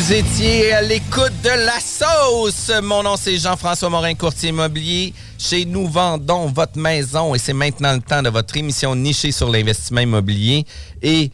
Vous étiez à l'écoute de la sauce. Mon nom, c'est Jean-François Morin, courtier immobilier. Chez nous vendons votre maison et c'est maintenant le temps de votre émission nichée sur l'investissement immobilier et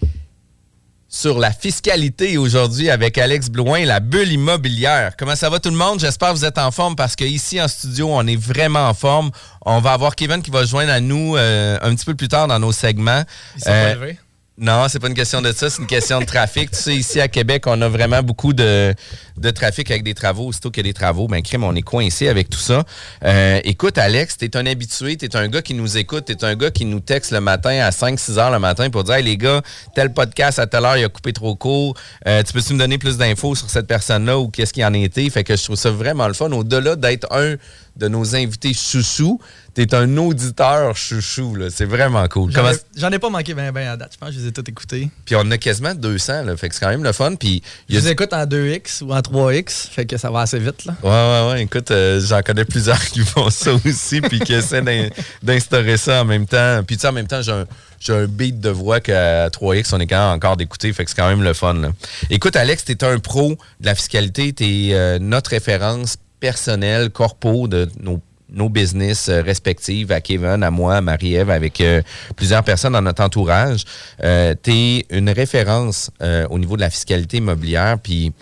sur la fiscalité aujourd'hui avec Alex Blouin, la bulle immobilière. Comment ça va tout le monde? J'espère que vous êtes en forme parce qu'ici en studio, on est vraiment en forme. On va avoir Kevin qui va se joindre à nous euh, un petit peu plus tard dans nos segments. Euh, non, c'est pas une question de ça, c'est une question de trafic. tu sais, ici à Québec, on a vraiment beaucoup de, de trafic avec des travaux. Aussitôt qu'il y a des travaux, ben crime, on est coincé avec tout ça. Euh, écoute, Alex, t'es un habitué, t'es un gars qui nous écoute, t'es un gars qui nous texte le matin à 5-6 heures le matin pour dire Hey les gars, tel podcast à telle heure, il a coupé trop court. Euh, tu peux-tu me donner plus d'infos sur cette personne-là ou qu'est-ce qui en a été? Fait que je trouve ça vraiment le fun. Au-delà d'être un de nos invités chouchous, t'es un auditeur chouchou. là. C'est vraiment cool. J'en Comment- ai- pas manqué ben ben à date. Je pense que je les ai tous écoutés. puis on en a quasiment 200, là, fait que c'est quand même le fun. Puis Je a les écoute en 2X ou en 3X, fait que ça va assez vite. Là. Ouais, ouais, ouais. Écoute, euh, j'en connais plusieurs qui font ça aussi, puis qui essaient d'in- d'instaurer ça en même temps. Puis, tu sais, en même temps, j'ai un, j'ai un beat de voix qu'à 3X, on est quand même encore d'écouter, fait que c'est quand même le fun. là. Écoute, Alex, t'es un pro de la fiscalité, t'es euh, notre référence personnelle, corpo de nos nos business euh, respectives, à Kevin, à moi, à Marie-Ève, avec euh, plusieurs personnes dans notre entourage. Euh, tu es une référence euh, au niveau de la fiscalité immobilière. Puis,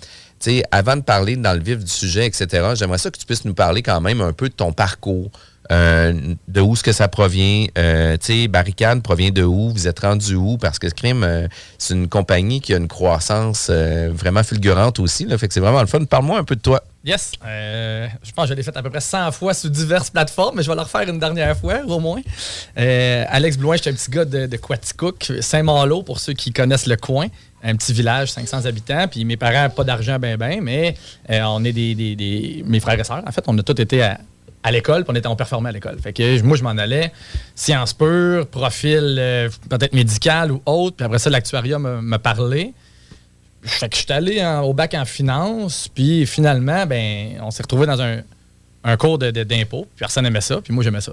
tu sais, avant de parler dans le vif du sujet, etc., j'aimerais ça que tu puisses nous parler quand même un peu de ton parcours. Euh, de où est-ce que ça provient? Euh, tu sais, Barricade provient de où? Vous êtes rendu où? Parce que Scrim, euh, c'est une compagnie qui a une croissance vraiment fulgurante aussi. Fait que c'est vraiment le fun. Parle-moi un peu de toi. Yes. Je pense que je l'ai fait à peu près 100 fois sur diverses plateformes, mais je vais le refaire une dernière fois, au moins. Alex Blouin, j'étais un petit gars de, Quaticook, Saint-Malo, pour ceux qui connaissent le coin. Un petit village, 500 habitants. Puis mes parents, pas d'argent, ben, ben, mais on est des- des- Mes frères et sœurs, en fait, on a tous été à, à l'école, on, était, on performait à l'école. Fait que moi, je m'en allais, sciences pures, profil euh, peut-être médical ou autre, puis après ça, l'actuariat me, parlait. Fait que je suis allé au bac en finance, puis finalement, ben, on s'est retrouvé dans un, un cours d'impôt. puis personne n'aimait ça, puis moi, j'aimais ça.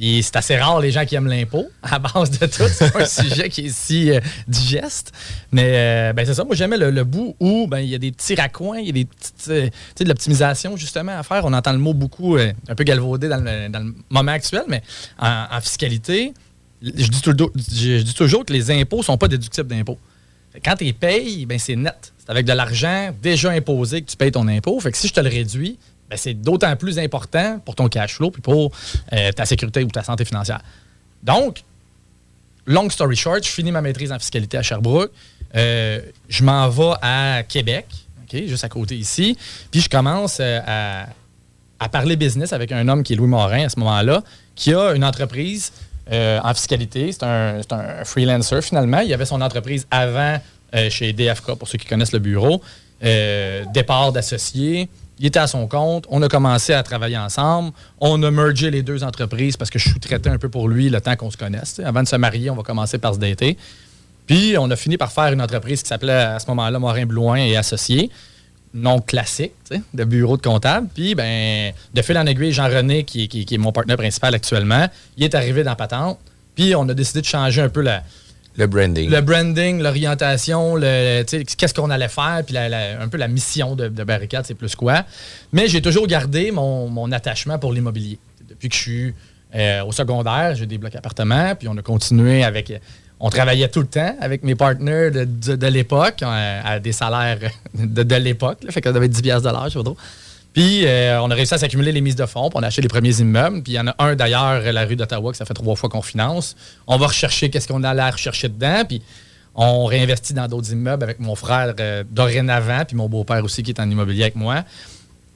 Puis c'est assez rare les gens qui aiment l'impôt, à base de tout. C'est pas un sujet qui est si euh, digeste. Mais euh, ben, c'est ça, moi, j'aimais le, le bout où ben, il y a des petits raccoins, il y a des petites, euh, de l'optimisation justement à faire. On entend le mot beaucoup, euh, un peu galvaudé dans le, dans le moment actuel, mais en, en fiscalité, je dis, toujours, je dis toujours que les impôts ne sont pas déductibles d'impôts. Quand tu les payes, ben c'est net. C'est avec de l'argent déjà imposé que tu payes ton impôt. Fait que si je te le réduis, c'est d'autant plus important pour ton cash flow puis pour euh, ta sécurité ou ta santé financière. Donc, long story short, je finis ma maîtrise en fiscalité à Sherbrooke. Euh, je m'en vais à Québec, juste à côté ici. Puis je commence euh, à, parler business avec un homme qui est Louis Morin à ce moment-là, qui a une entreprise en fiscalité. C'est un, un freelancer finalement. Il avait son entreprise avant chez DFK, pour ceux qui connaissent le bureau. Départ d'associé. Il était à son compte. On a commencé à travailler ensemble. On a mergé les deux entreprises parce que je sous-traitais un peu pour lui le temps qu'on se connaisse. Avant de se marier, on va commencer par se dater. Puis, on a fini par faire une entreprise qui s'appelait à ce moment-là Morin Blouin et Associés. Nom classique, de bureau de comptable. Puis, ben, de fil en aiguille, Jean-René, qui, qui- qui est mon partenaire principal actuellement, il est arrivé dans Patente. Puis, on a décidé de changer un peu la, Le branding. le branding, l'orientation, qu'est-ce qu'on allait faire, puis la- un peu la mission de, de Barricade, c'est plus quoi. Mais j'ai toujours gardé mon, mon attachement pour l'immobilier. Depuis que je suis euh, au secondaire, j'ai des blocs appartements, puis on a continué avec. On travaillait tout le temps avec mes partenaires de, de- l'époque, euh, à des salaires de, l'époque. là. Fait qu'on avait 10 piastres de l'heure, je sais pas trop. Puis, euh, on a réussi à s'accumuler les mises de fonds, puis on a acheté les premiers immeubles. Puis, il y en a un d'ailleurs, la rue d'Ottawa, que ça fait trois fois qu'on finance. On va rechercher qu'est-ce qu'on a à rechercher dedans. Puis, on réinvestit dans d'autres immeubles avec mon frère euh, dorénavant, puis mon beau-père aussi qui est en immobilier avec moi.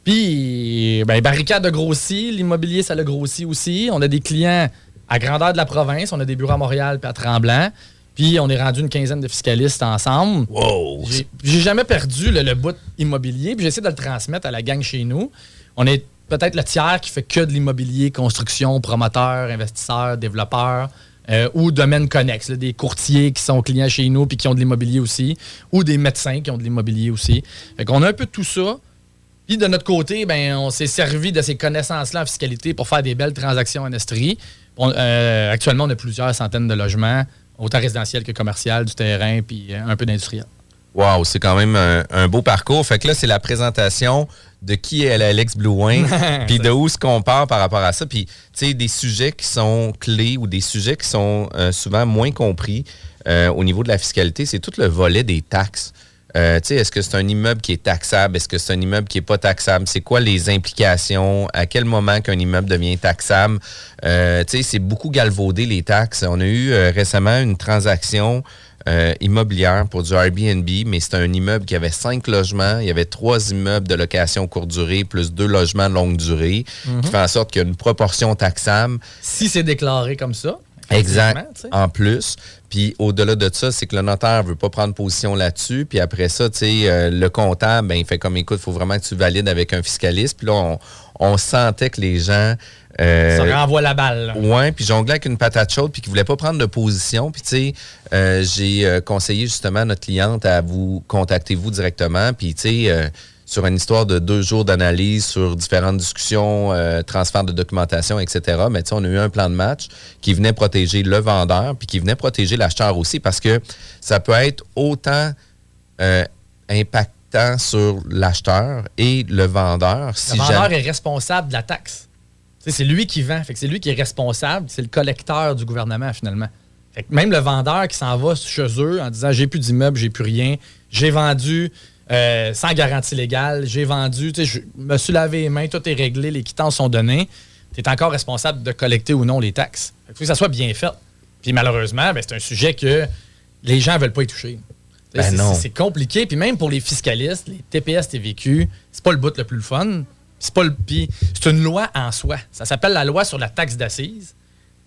Puis, ben, Barricade a grossi, l'immobilier, ça l'a grossi aussi. On a des clients à grandeur de la province. On a des bureaux à Montréal puis à Tremblant. Puis on est rendu une quinzaine de fiscalistes ensemble. Wow! J'ai- jamais perdu le, le bout immobilier, puis j'essaie de le transmettre à la gang chez nous. On est peut-être le tiers qui fait que de l'immobilier, construction, promoteur, investisseur, développeur. euh, ou domaine connexe, là, des courtiers qui sont clients chez nous puis qui ont de l'immobilier aussi, ou des médecins qui ont de l'immobilier aussi. Fait qu'on a un peu tout ça. Puis de notre côté, ben, on s'est servi de ces connaissances-là en fiscalité pour faire des belles transactions en Estrie. On- euh, actuellement, on a plusieurs centaines de logements, autant résidentiels que commercial, du terrain, puis euh, un peu d'industriel. Wow, c'est quand même un, un beau parcours. Fait que là, c'est la présentation de qui est Alex Blouin, puis de où se compare par rapport à ça. Puis, tu sais, des sujets qui sont clés ou des sujets qui sont euh, souvent moins compris euh, au niveau de la fiscalité, c'est tout le volet des taxes. Euh, est-ce que c'est un immeuble qui est taxable? Est-ce que c'est un immeuble qui n'est pas taxable? C'est quoi les implications? À quel moment qu'un immeuble devient taxable? Euh, c'est beaucoup galvaudé les taxes. On a eu euh, récemment une transaction immobilière pour du Airbnb, mais c'était un immeuble qui avait cinq logements. Il y avait trois immeubles de location courte durée plus deux logements longue durée, qui fait en sorte qu'il y a une proportion taxable Si c'est déclaré comme ça. Exact. En plus. Puis au-delà de ça, c'est que le notaire veut pas prendre position là-dessus. Puis après ça, tu sais, euh, le comptable, ben, il fait comme écoute, il faut vraiment que tu valides avec un fiscaliste. Puis là, on, on sentait que les gens. euh, Ça renvoie la balle. Ouais, puis jonglait avec une patate chaude, puis qui voulait pas prendre de position. Puis tu sais, euh, j'ai euh, conseillé justement à notre cliente à vous contacter vous directement. Puis tu sais, sur une histoire de deux jours d'analyse sur différentes discussions, euh, transfert de documentation, etc. Mais tu sais, on a eu un plan de match qui venait protéger le vendeur, puis qui venait protéger l'acheteur aussi, parce que ça peut être autant euh, impactant sur l'acheteur et le vendeur. Si le vendeur jamais- est responsable de la taxe. C'est lui qui vend. Fait que c'est lui qui est responsable. C'est le collecteur du gouvernement, finalement. Fait que même le vendeur qui s'en va chez eux en disant j'ai plus d'immeuble, j'ai plus rien, j'ai vendu euh, sans garantie légale, j'ai vendu, je me suis lavé les mains, tout est réglé, les quittances sont données, tu es encore responsable de collecter ou non les taxes. Il faut que ça soit bien fait. Puis malheureusement, ben, c'est un sujet que les gens ne veulent pas y toucher. Ben C'est- compliqué. Puis même pour les fiscalistes, les TPS, TVQ, c'est pas le bout le plus fun. C'est pas le puis c'est une loi en soi. Ça s'appelle la loi sur la taxe d'assises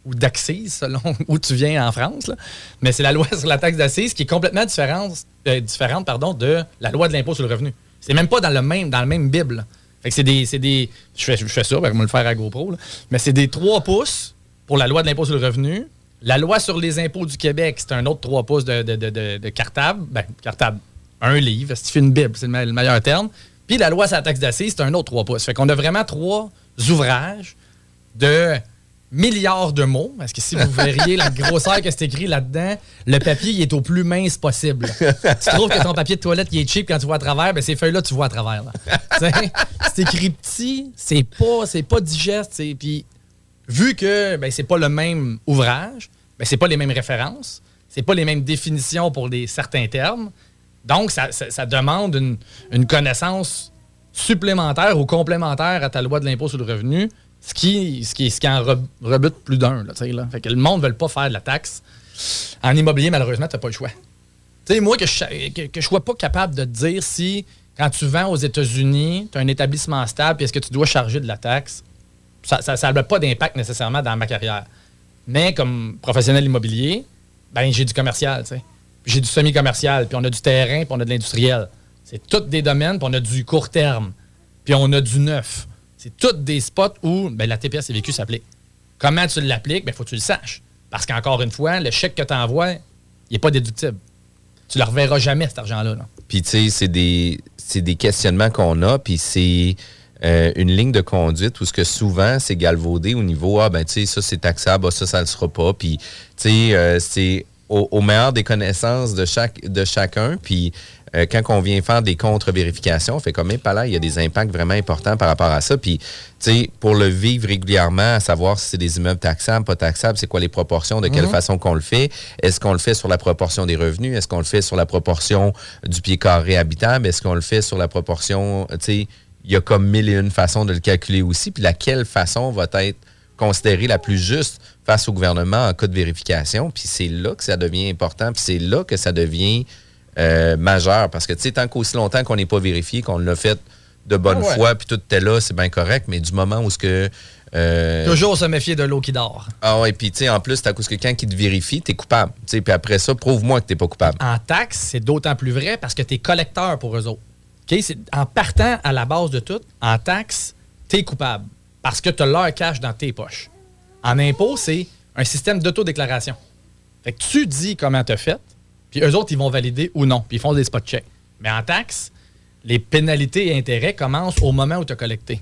ou d'accise selon où tu viens en France. Mais c'est la loi sur la taxe d'assises qui est complètement différente, euh, différente pardon, de la loi de l'impôt sur le revenu. C'est même pas dans le même bible. Fait c'est des c'est je fais, je ça, ben, on le faire à GoPro. Mais c'est des 3 pouces pour la loi de l'impôt sur le revenu. La loi sur les impôts du Québec, c'est un autre 3 pouces de, de, de, de- cartable. Ben, cartable, un livre, si tu fais une Bible, c'est le, me- le meilleur terme. Puis la loi sur la taxe d'assises, c'est un autre 3 pouces. Fait qu'on a vraiment trois ouvrages de milliards de mots. Parce que si vous verriez la grosseur que c'est écrit là-dedans, le papier est au plus mince possible. tu trouves que ton papier de toilette il est cheap quand tu vois à travers, ben ces feuilles-là, tu vois à travers. c'est écrit petit, c'est pas, pas digeste. Puis vu que ben, c'est pas le même ouvrage, ben, c'est pas les mêmes références, c'est pas les mêmes définitions pour certains termes. Donc, ça, demande une connaissance supplémentaire ou complémentaire à ta loi de l'impôt sur le revenu, ce qui, ce qui, ce qui en re- rebute plus d'un. là, là. Fait que le monde ne veut pas faire de la taxe. En immobilier, malheureusement, tu n'as pas le choix. Moi, que je, je sois pas capable de te dire si, quand tu vends aux États-Unis, tu as un établissement stable, est-ce que tu dois charger de la taxe, ça n'a pas d'impact nécessairement dans ma carrière. Mais comme professionnel immobilier, ben j'ai du commercial, J'ai du semi-commercial, puis on a du terrain, puis on a de l'industriel. C'est tous des domaines, puis on a du court terme, puis on a du neuf. C'est tous des spots où ben, la TPS vécu s'applique. Comment tu l'appliques? Il faut que tu le saches. Parce qu'encore une fois, le chèque que tu envoies, il n'est pas déductible. Tu ne le reverras jamais, cet argent-là. là. Puis, tu sais, c'est des, des questionnements qu'on a, puis c'est euh, une ligne de conduite où ce que souvent, c'est galvaudé au niveau, ah, ben, tu sais, ça, c'est taxable, ah, ça, ça le sera pas. Puis, tu sais, euh, c'est au, au meilleur des connaissances de chacun. Puis, euh, quand on vient faire des contre-vérifications, on fait comme, eh, pas là, il y a des impacts vraiment importants par rapport à ça. Puis, tu sais, pour le vivre régulièrement, à savoir si c'est des immeubles taxables, pas taxables, c'est quoi les proportions, de quelle façon qu'on le fait. Est-ce qu'on le fait sur la proportion des revenus? Est-ce qu'on le fait sur la proportion du pied carré habitable? Est-ce qu'on le fait sur la proportion, tu sais, il y a comme mille et une façons de le calculer aussi. Puis laquelle façon va être considérée la plus juste face au gouvernement en cas de vérification? Puis c'est là que ça devient important. Puis c'est là que ça devient euh, majeur. Parce que, tu sais, tant qu'aussi longtemps qu'on n'est pas vérifié, qu'on l'a fait de bonne Ah ouais. foi, puis tout était là, c'est bien correct, mais du moment où ce que... euh, Toujours se méfier de l'eau qui dort. ah ouais, puis tu sais, en plus, c'est à cause que quand ils te vérifient, t'es coupable. Tu sais, puis après ça, prouve-moi que t'es pas coupable. En taxes, c'est d'autant plus vrai parce que tu es collecteur pour eux autres. OK? C'est- En partant à la base de tout, en taxes, tu es coupable parce que tu as leur cash dans tes poches. En impôt, c'est un système d'autodéclaration. Fait que tu dis comment tu as fait, puis eux autres, ils vont valider ou non, puis ils font des spot checks. Mais en taxes, les pénalités et intérêts commencent au moment où tu as collecté.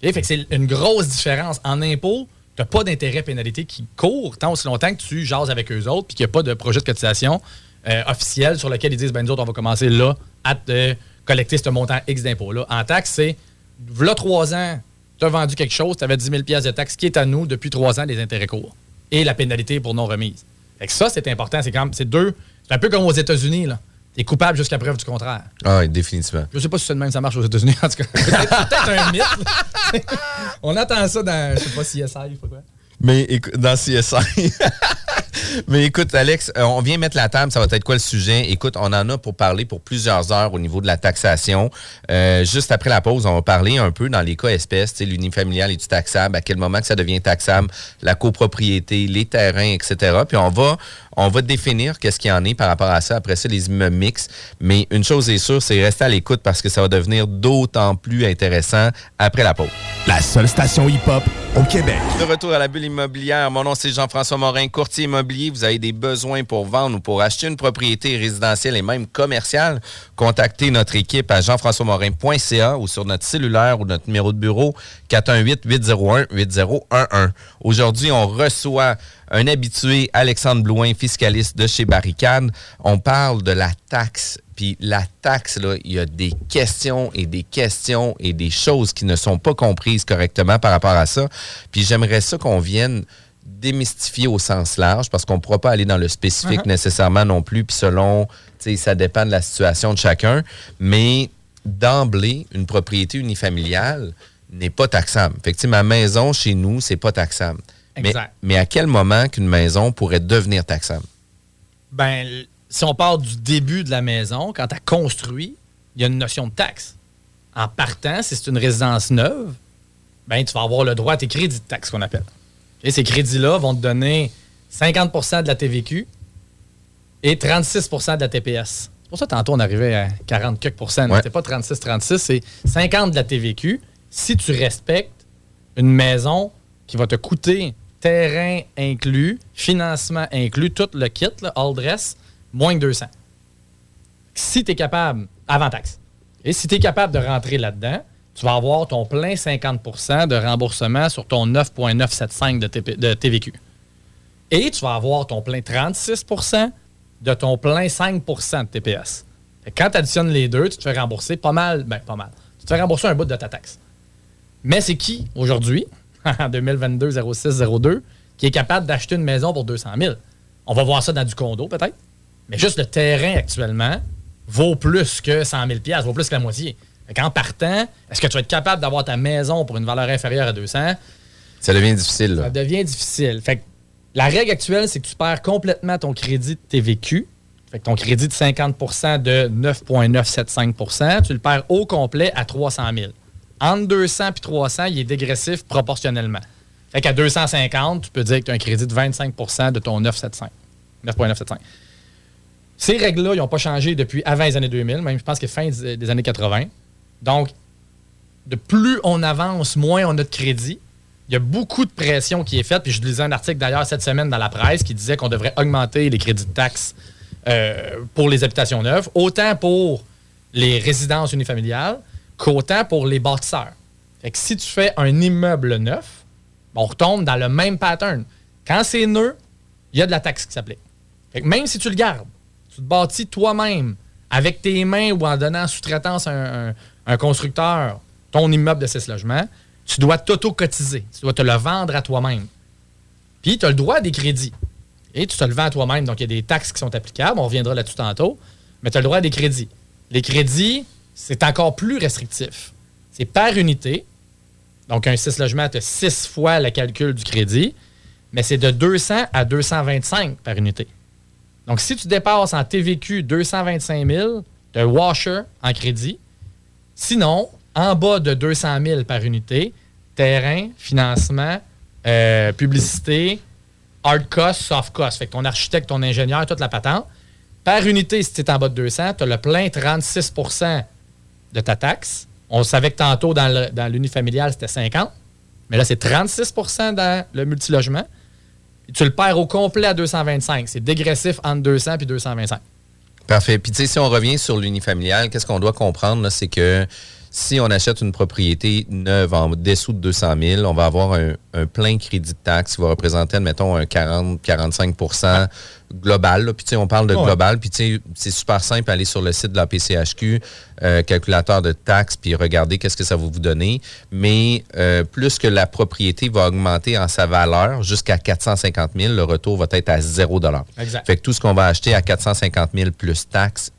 Fait que c'est une grosse différence. En impôt, tu n'as pas d'intérêt pénalité qui court tant aussi longtemps que tu jases avec eux autres puis qu'il n'y a pas de projet de cotisation euh, officiel sur lequel ils disent ben nous autres, on va commencer là à te collecter ce montant X d'impôt-là. En taxe, c'est voilà trois ans, tu as vendu quelque chose, tu avais 10 000 piastres de taxe qui est à nous depuis trois ans, les intérêts courts. Et la pénalité pour non-remise. Fait que ça, c'est important. C'est comme c'est deux. C'est un peu comme aux États-Unis, là. Tu es coupable jusqu'à preuve du contraire. Ah oui, définitivement. Je sais pas si c'est de même ça marche aux États-Unis, en tout cas. C'est peut-être un mythe. On entend ça dans, je sais pas, CSI, je sais pas quoi. Mais écoute, dans CSI. Mais écoute, Alex, euh, on vient mettre la table. Ça va être quoi le sujet? Écoute, on en a pour parler pour plusieurs heures au niveau de la taxation. Euh, juste après la pause, on va parler un peu dans les cas espèces, l'unifamilial est-tu taxable? À quel moment que ça devient taxable? La copropriété, les terrains, etc. Puis on va, on va définir qu'est-ce qu'il y en est par rapport à ça. Après ça, les immeubles mixtes. Mais une chose est sûre, c'est rester à l'écoute parce que ça va devenir d'autant plus intéressant après la pause. La seule station hip-hop au Québec. De retour à la bulle mon nom c'est Jean-François Morin, courtier immobilier. Vous avez des besoins pour vendre ou pour acheter une propriété résidentielle et même commerciale, contactez notre équipe à jean-françois-morin.ca ou sur notre cellulaire ou notre numéro de bureau 418-801-8011. Aujourd'hui, on reçoit un habitué, Alexandre Blouin, fiscaliste de chez Barricade. On parle de la taxe. Puis la taxe, là, il y a des questions et des questions et des choses qui ne sont pas comprises correctement par rapport à ça. Puis j'aimerais ça qu'on vienne démystifier au sens large parce qu'on ne pourra pas aller dans le spécifique nécessairement non plus. Puis selon, tu sais, ça dépend de la situation de chacun. Mais d'emblée, une propriété unifamiliale n'est pas taxable. Fait que, ma maison chez nous, c'est pas taxable. Mais, Exact. mais à quel moment qu'une maison pourrait devenir taxable? Ben, si on part du début de la maison, quand tu as construit, il y a une notion de taxe. En partant, si c'est une résidence neuve, ben, tu vas avoir le droit à tes crédits de taxe qu'on appelle. Et ces crédits-là vont te donner 50% de la TVQ et 36% de la TPS. C'est pour ça, tantôt, on arrivait à 40 quelques. Ouais. C'était pas 36-36, c'est 50% de la TVQ si tu respectes une maison qui va te coûter terrain inclus, financement inclus, tout le kit, là, all dress, moins que 200. Si tu es capable, avant taxe, et si tu es capable de rentrer là-dedans, tu vas avoir ton plein 50% de remboursement sur ton 9,975 de, de TVQ. Et tu vas avoir ton plein 36% de ton plein 5% de TPS. Quand tu additionnes les deux, tu te fais rembourser pas mal, ben pas mal. Tu te fais rembourser un bout de ta taxe. Mais c'est qui, aujourd'hui, en 2022-06-02, qui est capable d'acheter une maison pour 200 000? On va voir ça dans du condo, peut-être. Mais juste le terrain, actuellement, vaut plus que 100 000 vaut plus que la moitié. En partant, est-ce que tu vas être capable d'avoir ta maison pour une valeur inférieure à 200? Ça devient difficile. là. Ça devient difficile. Fait que la règle actuelle, c'est que tu perds complètement ton crédit de TVQ. Fait que ton crédit de 50 de 9,975% tu le perds au complet à 300 000. Entre 200 et 300, il est dégressif proportionnellement. Fait qu'à 250, tu peux dire que tu as un crédit de 25% de ton 9,75. 9,975. Ces règles-là, ils n'ont pas changé depuis avant les années 2000, même je pense que fin des années 80. Donc, de plus on avance, moins on a de crédit. Il y a beaucoup de pression qui est faite. Puis je lisais un article d'ailleurs cette semaine dans la presse qui disait qu'on devrait augmenter les crédits de taxes euh, pour les habitations neuves, autant pour les résidences unifamiliales qu'autant pour les bâtisseurs. Fait que si tu fais un immeuble neuf, on retombe dans le même pattern. Quand c'est neuf, il y a de la taxe qui s'applique. Même si tu le gardes, tu te bâtis toi-même avec tes mains ou en donnant sous-traitance à un, constructeur ton immeuble de 6 logements, tu dois t'auto-cotiser. Tu dois te le vendre à toi-même. Puis tu as le droit à des crédits. Et tu te le vends à toi-même. Donc il y a des taxes qui sont applicables. On reviendra là-dessus tantôt. Mais tu as le droit à des crédits. Les crédits, c'est encore plus restrictif. C'est par unité. Donc un 6 logements, tu as 6 fois le calcul du crédit. Mais c'est de 200 à 225 par unité. Donc, si tu dépasses en TVQ 225 000, tu as un washer en crédit. Sinon, en bas de 200 000 par unité, terrain, financement, euh, publicité, hard cost, soft cost. Fait que ton architecte, ton ingénieur, toute la patente. Par unité, si tu es en bas de 200, tu as le plein 36% de ta taxe. On savait que tantôt, dans l'unifamilial, c'était 50 mais là, c'est 36% dans le multilogement. Tu le perds au complet à 225. C'est dégressif entre 200 et 225. Parfait. Puis, tu sais, si on revient sur l'unifamilial, qu'est-ce qu'on doit comprendre, c'est que si on achète une propriété neuve en dessous de 200 000, on va avoir un, un plein crédit de taxe qui va représenter, admettons, un 40-45% global. là. Puis, tu sais, on parle de global. Puis, tu sais, c'est super simple, aller sur le site de la PCHQ, euh, calculateur de taxes, puis regarder qu'est-ce que ça va vous donner. Mais euh, plus que la propriété va augmenter en sa valeur jusqu'à 450 000, le retour va être à 0 Exact. Fait que tout ce qu'on va acheter à 450 000 plus taxes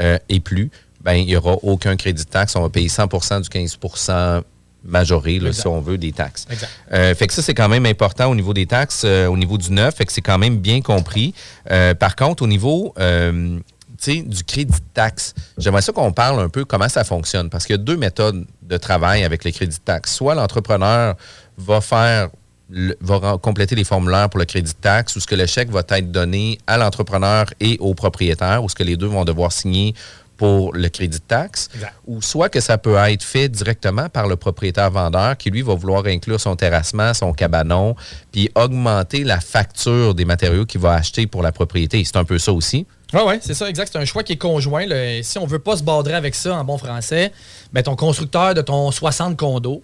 euh, et plus, ben, il n'y aura aucun crédit de taxe. On va payer 100% du 15% majoré, là, si on veut, des taxes. Exact. Euh, fait que ça, c'est quand même important au niveau des taxes, euh, au niveau du neuf, fait que c'est quand même bien compris. Euh, par contre, au niveau euh, du crédit de taxe, j'aimerais ça qu'on parle un peu comment ça fonctionne, parce qu'il y a deux méthodes de travail avec les crédits de taxe. Soit l'entrepreneur va faire le- va compléter les formulaires pour le crédit de taxe, ou ce que le chèque va être donné à l'entrepreneur et au propriétaire, ou ce que les deux vont devoir signer pour le crédit de taxe, Exact. ou soit que ça peut être fait directement par le propriétaire vendeur qui, lui, va vouloir inclure son terrassement, son cabanon, puis augmenter la facture des matériaux qu'il va acheter pour la propriété. C'est un peu ça aussi. Oui, oui, c'est ça, exact. C'est un choix qui est conjoint. là. Si on veut pas se bordrer avec ça en bon français, ben, ton constructeur de ton 60 condos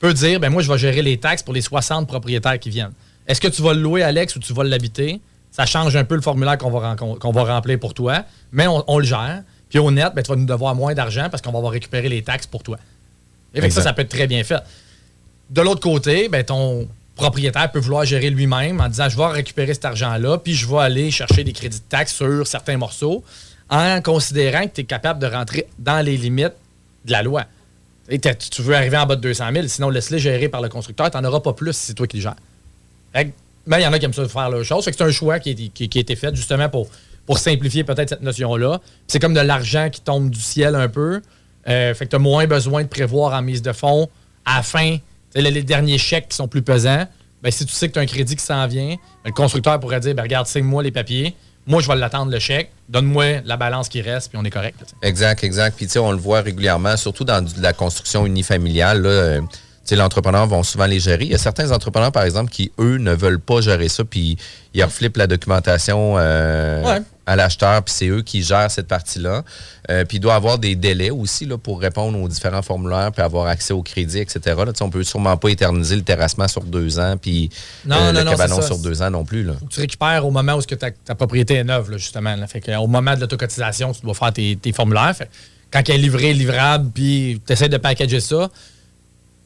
peut dire ben moi, je vais gérer les taxes pour les 60 propriétaires qui viennent. Est-ce que tu vas le louer, Alex, ou tu vas l'habiter? Ça change un peu le formulaire qu'on va, va remplir pour toi, mais on, on le gère. Puis au net, ben, tu vas nous devoir moins d'argent parce qu'on va avoir récupéré les taxes pour toi. Et fait que ça, ça peut être très bien fait. De l'autre côté, ben, ton propriétaire peut vouloir gérer lui-même en disant je vais récupérer cet argent-là, puis je vais aller chercher des crédits de taxes sur certains morceaux en considérant que tu es capable de rentrer dans les limites de la loi. Et tu veux arriver en bas de 200 000, sinon laisse-les gérer par le constructeur, tu n'en auras pas plus si c'est toi qui le gères. Ben, il y en a qui aiment ça faire leur chose. C'est un choix qui, est- qui- qui a été fait justement pour, pour simplifier peut-être cette notion-là. C'est comme de l'argent qui tombe du ciel un peu. Euh, fait que tu as moins besoin de prévoir en mise de fonds à la fin. tu sais, Les, derniers chèques qui sont plus pesants, ben, si tu sais que tu as un crédit qui s'en vient, ben, le constructeur pourrait dire ben, Regarde, signe-moi les papiers. Moi, je vais l'attendre le chèque. Donne-moi la balance qui reste, puis on est correct. Exact, exact. Puis, tu sais, on le voit régulièrement, surtout dans de la construction unifamiliale. Là, euh, entrepreneurs vont souvent les gérer. Il y a certains entrepreneurs, par exemple, qui, eux, ne veulent pas gérer ça, puis ils reflippent la documentation euh, Ouais. À l'acheteur, puis c'est eux qui gèrent cette partie-là. Euh, puis, il doit avoir des délais aussi là, pour répondre aux différents formulaires, puis avoir accès au crédit, etc. Là, on peut sûrement pas éterniser le terrassement sur deux ans, puis Non, euh, non, le non, cabanon sur deux ans non plus. Là. tu récupères au moment où que ta, ta propriété est neuve, là, justement. Fait que, au moment de l'autocotisation, tu dois faire tes, tes formulaires. Fait quand elle est livrée, livrable, puis tu essaies de packager ça,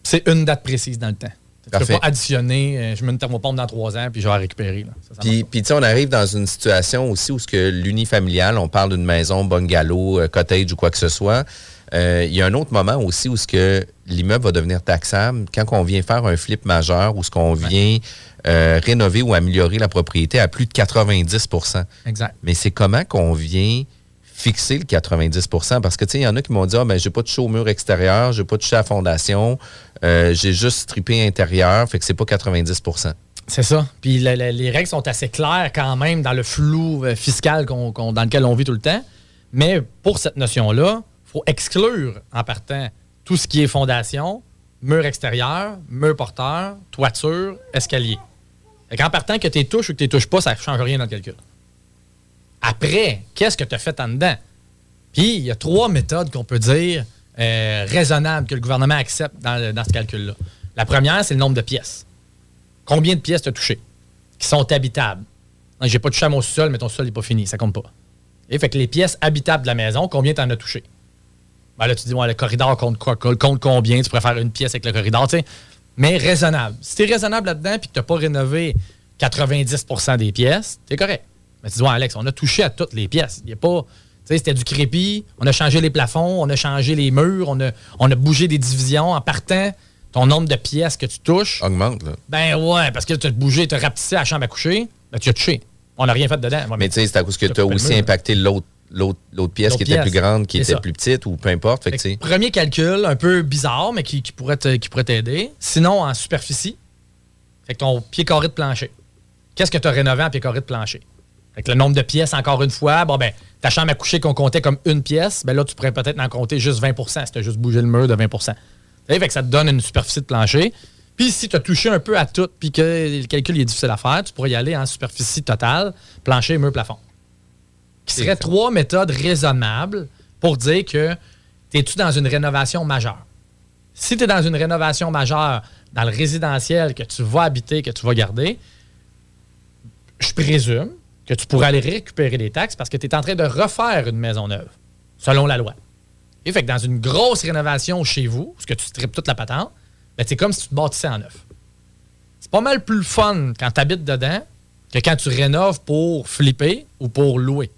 c'est une date précise dans le temps. Tu peux Parfait. pas additionner, euh, je mets une thermopompe dans trois ans, puis je vais la récupérer. là. Ça, ça Puis, puis tu sais, on arrive dans une situation aussi où ce que l'unifamilial, on parle d'une maison, bungalow, euh, cottage ou quoi que ce soit. Euh, Il y a un autre moment aussi où ce que l'immeuble va devenir taxable quand on vient faire un flip majeur ou ce qu'on vient euh, rénover ou améliorer la propriété à plus de 90% Exact. Mais c'est comment qu'on vient fixer le 90% Parce que, tu sais, il y en a qui m'ont dit, ah, ben, j'ai pas touché au mur extérieur, j'ai pas touché à la fondation, euh, j'ai juste strippé intérieur, fait que c'est pas 90% C'est ça. Puis le- le- les règles sont assez claires quand même dans le flou euh, fiscal dans lequel on vit tout le temps. Mais pour cette notion-là, il faut exclure en partant tout ce qui est fondation, mur extérieur, mur porteur, toiture, escalier. en partant que tu touches ou que tu touches pas, ça ne change rien dans le calcul. Après, qu'est-ce que tu as fait en dedans? Puis, il y a trois méthodes qu'on peut dire euh, raisonnables que le gouvernement accepte dans, ce calcul-là. La première, c'est le nombre de pièces. Combien de pièces tu as touché qui sont habitables? J'ai pas touché à mon sol, mais ton sol n'est pas fini, ça compte pas. Et fait que les pièces habitables de la maison, combien tu en as touché? Ben là, tu dis, le corridor compte, quoi, compte combien? Tu préfères une pièce avec le corridor, tu. Mais raisonnable. Si tu es raisonnable là-dedans et que tu n'as pas rénové 90% des pièces, tu es correct. Mais tu dis, Alex, on a touché à toutes les pièces. Il y a pas. Tu sais, c'était du crépi, on a changé les plafonds, on a changé les murs, on a, on a bougé des divisions. En partant, ton nombre de pièces que tu touches, Augmente, là. ben ouais, parce que tu as bougé, tu as rapetissé la chambre à coucher, ben tu as touché. On n'a rien fait dedans. Ouais, Mais tu sais, c'est à cause que tu as aussi mur. impacté l'autre pièce qui était pièce. plus grande, qui était ça. plus petite ou peu importe. Fait Fait que premier calcul, un peu bizarre, mais qui, qui pourrait te- qui pourrait t'aider. Sinon, en superficie, fait que ton pied carré de plancher. Qu'est-ce que tu as rénové en pied carré de plancher? Fait que le nombre de pièces, encore une fois, bon ben, ta chambre à coucher qu'on comptait comme une pièce, ben là, tu pourrais peut-être en compter juste 20% si tu as juste bougé le mur de 20 Tu sais, Fait que ça te donne une superficie de plancher. Puis si tu as touché un peu à tout, puis que le calcul est difficile à faire, tu pourrais y aller en superficie totale, plancher, mur, plafond. Qui seraient trois méthodes raisonnables pour dire que es-tu dans une rénovation majeure? Si tu es dans une rénovation majeure dans le résidentiel que tu vas habiter, que tu vas garder, je présume que tu pourrais aller récupérer les taxes parce que tu es en train de refaire une maison neuve, selon la loi. Et fait que dans une grosse rénovation chez vous, parce que tu tripes toute la patente, ben c'est comme si tu te bâtissais en neuf. C'est pas mal plus fun quand tu habites dedans que quand tu rénoves pour flipper ou pour louer.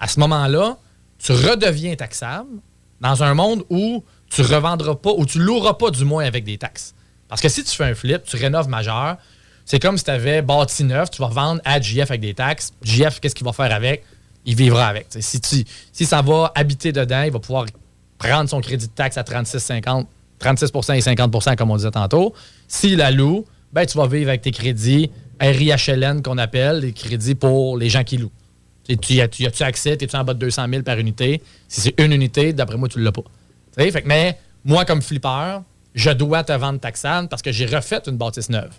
À ce moment-là, tu redeviens taxable dans un monde où tu revendras pas ou tu loueras pas du moins avec des taxes. Parce que si tu fais un flip, tu rénoves majeur, c'est comme si tu avais bâti neuf, tu vas vendre à JF avec des taxes. JF, qu'est-ce qu'il va faire avec? Il vivra avec. Si, tu, si ça va habiter dedans, il va pouvoir prendre son crédit de taxe à 36, 50, 36 et 50% comme on disait tantôt. S'il la loue, ben, tu vas vivre avec tes crédits RIHLN qu'on appelle, les crédits pour les gens qui louent. T'sais, Tu as- tu as-tu accès? Es-tu en bas de 200 000 par unité? Si c'est une unité, d'après moi, tu ne l'as pas. Mais moi, comme flipper, je dois te vendre taxable parce que j'ai refait une bâtisse neuve.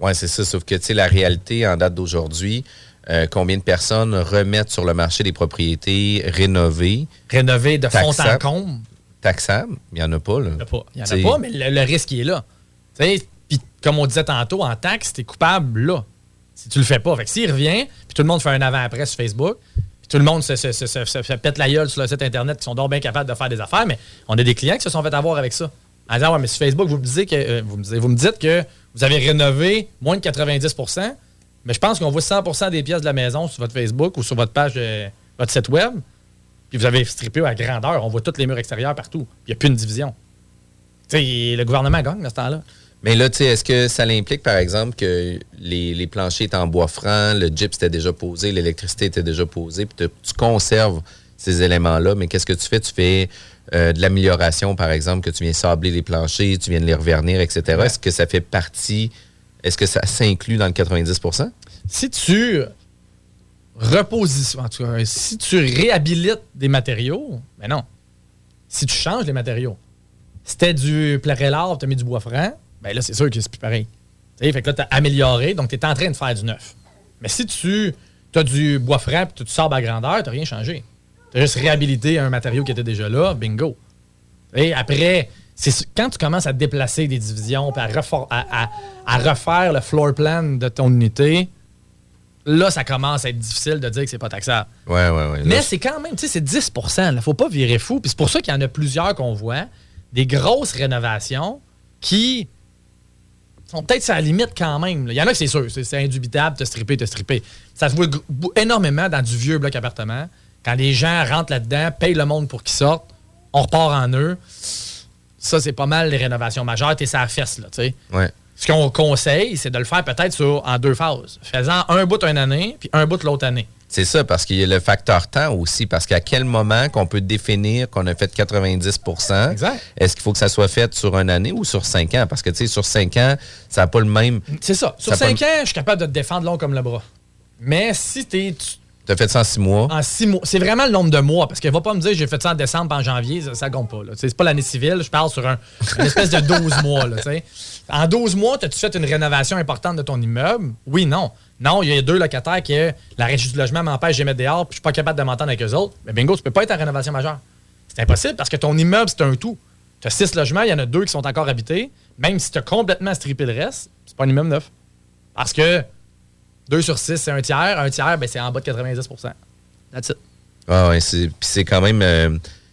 Ouais, c'est ça. Sauf que, tu sais, la réalité en date d'aujourd'hui, euh, combien de personnes remettent sur le marché des propriétés rénovées, Rénover de fond en Taxable. comble, taxables? Il n'y en a pas, là. il n'y en a pas. Y en a pas, mais le, le risque il est là. Tu sais, Puis, comme on disait tantôt, en taxe, tu es coupable là. Si tu le fais pas. Fait que s'il revient, puis tout le monde fait un avant-après sur Facebook, puis tout le monde se, se- se- se- se- se pète la gueule sur le site Internet qui sont donc bien capables de faire des affaires, mais on a des clients qui se sont fait avoir avec ça. En disant, ouais, mais sur Facebook, vous me, disiez que, euh, vous, me disiez- vous me dites que vous avez rénové moins de 90% mais je pense qu'on voit 100% des pièces de la maison sur votre Facebook ou sur votre page, de votre site web, puis vous avez strippé à grandeur. On voit tous les murs extérieurs partout. Il n'y a plus une division. Le gouvernement gagne à ce temps-là. Mais là, est-ce que ça implique, par exemple, que les, les planchers étaient en bois franc, le gyps était déjà posé, l'électricité était déjà posée, puis tu conserves ces éléments-là, mais qu'est-ce que tu fais? Tu fais euh, de l'amélioration, par exemple, que tu viens sabler les planchers, tu viens de les revernir, etc. Est-ce que ça fait partie, est-ce que ça s'inclut dans le 90% si tu repositionnes, en tout cas, si tu réhabilites des matériaux, ben non. Si tu changes les matériaux, si c'était du plérélard, tu as mis du bois franc, ben là, c'est sûr que c'est plus pareil. Tu sais, fait que là, tu as amélioré, donc tu es en train de faire du neuf. Mais si tu as du bois franc et tu sors à grandeur, tu rien changé. Tu as juste réhabilité un matériau qui était déjà là, bingo. Et après, c'est quand tu commences à déplacer des divisions, puis à, refor- à- à- à refaire le floor plan de ton unité, là, ça commence à être difficile de dire que c'est pas taxable. Ouais, ouais, ouais. Mais c'est quand même, tu sais, c'est 10% Il ne faut pas virer fou. Puis c'est pour ça qu'il y en a plusieurs qu'on voit, des grosses rénovations qui sont peut-être à la limite quand même. là. Il y en a que c'est sûr, c'est indubitable, te stripper, te stripper. Ça se voit énormément dans du vieux bloc appartement. Quand les gens rentrent là-dedans, payent le monde pour qu'ils sortent, on repart en eux. Ça, c'est pas mal les rénovations majeures. T'es sa fesse, là, tu sais. ouais. Ce qu'on conseille, c'est de le faire peut-être en deux phases. Faisant un bout une année, puis un bout l'autre année. C'est ça, parce qu'il y a le facteur temps aussi, parce qu'à quel moment qu'on peut définir qu'on a fait 90% Exact. est-ce qu'il faut que ça soit fait sur une année ou sur cinq ans? Parce que, tu sais, sur cinq ans, ça n'a pas le même... C'est ça. Sur Ça 5 peut- ans, je suis capable de te défendre long comme le bras. Mais si t'es tu- Tu as fait ça en six mois. en 6 mois, c'est vraiment le nombre de mois, parce qu'elle va pas me dire j'ai fait ça en décembre, en janvier, ça, ça compte pas. C'est pas l'année civile, je parle sur un, une espèce de 12 mois. Là, en 12 mois, as-tu fait une rénovation importante de ton immeuble? Oui, non. Non, il y a deux locataires que la régie du logement m'empêche de les mettre dehors, puis je suis pas capable de m'entendre avec eux autres. Mais bingo, tu peux pas être en rénovation majeure. C'est impossible parce que ton immeuble, c'est un tout. Tu as six logements, il y en a deux qui sont encore habités. Même si tu as complètement strippé le reste, c'est pas un immeuble neuf. Parce que 2 sur 6, c'est un tiers. Un tiers, ben, c'est en bas de 90 That's it. Ah ouais, c'est, puis c'est quand même. euh,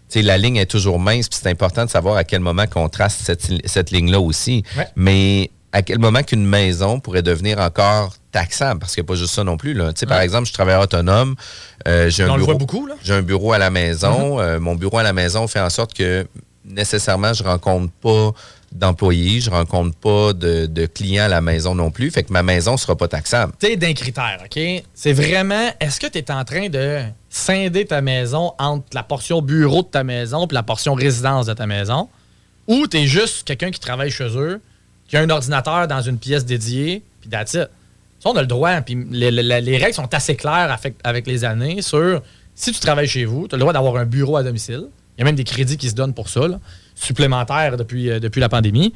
tu sais, la ligne est toujours mince, puis c'est important de savoir à quel moment qu'on trace cette, cette ligne-là aussi. Ouais. Mais à quel moment qu'une maison pourrait devenir encore taxable? Parce qu'il n'y a pas juste ça non plus. Là. Tu sais, Par Ouais. exemple, je travaille autonome. euh, j'ai un On le bureau, voit beaucoup, là. Mm-hmm. J'ai un bureau à la maison. euh, mon bureau à la maison fait en sorte que nécessairement, je rencontre pas d'employés, je rencontre pas de, clients à la maison non plus. Fait que ma maison sera pas taxable. Tu sais, d'un critère, OK? C'est vraiment, est-ce que tu es en train de scinder ta maison entre la portion bureau de ta maison et la portion résidence de ta maison, ou tu es juste quelqu'un qui travaille chez eux, qui a un ordinateur dans une pièce dédiée, puis that's it? Ça, on a le droit. Puis les règles sont assez claires avec, avec les années sur si tu travailles chez vous, tu as le droit d'avoir un bureau à domicile. Il y a même des crédits qui se donnent pour ça, là, supplémentaires depuis, euh, depuis la pandémie.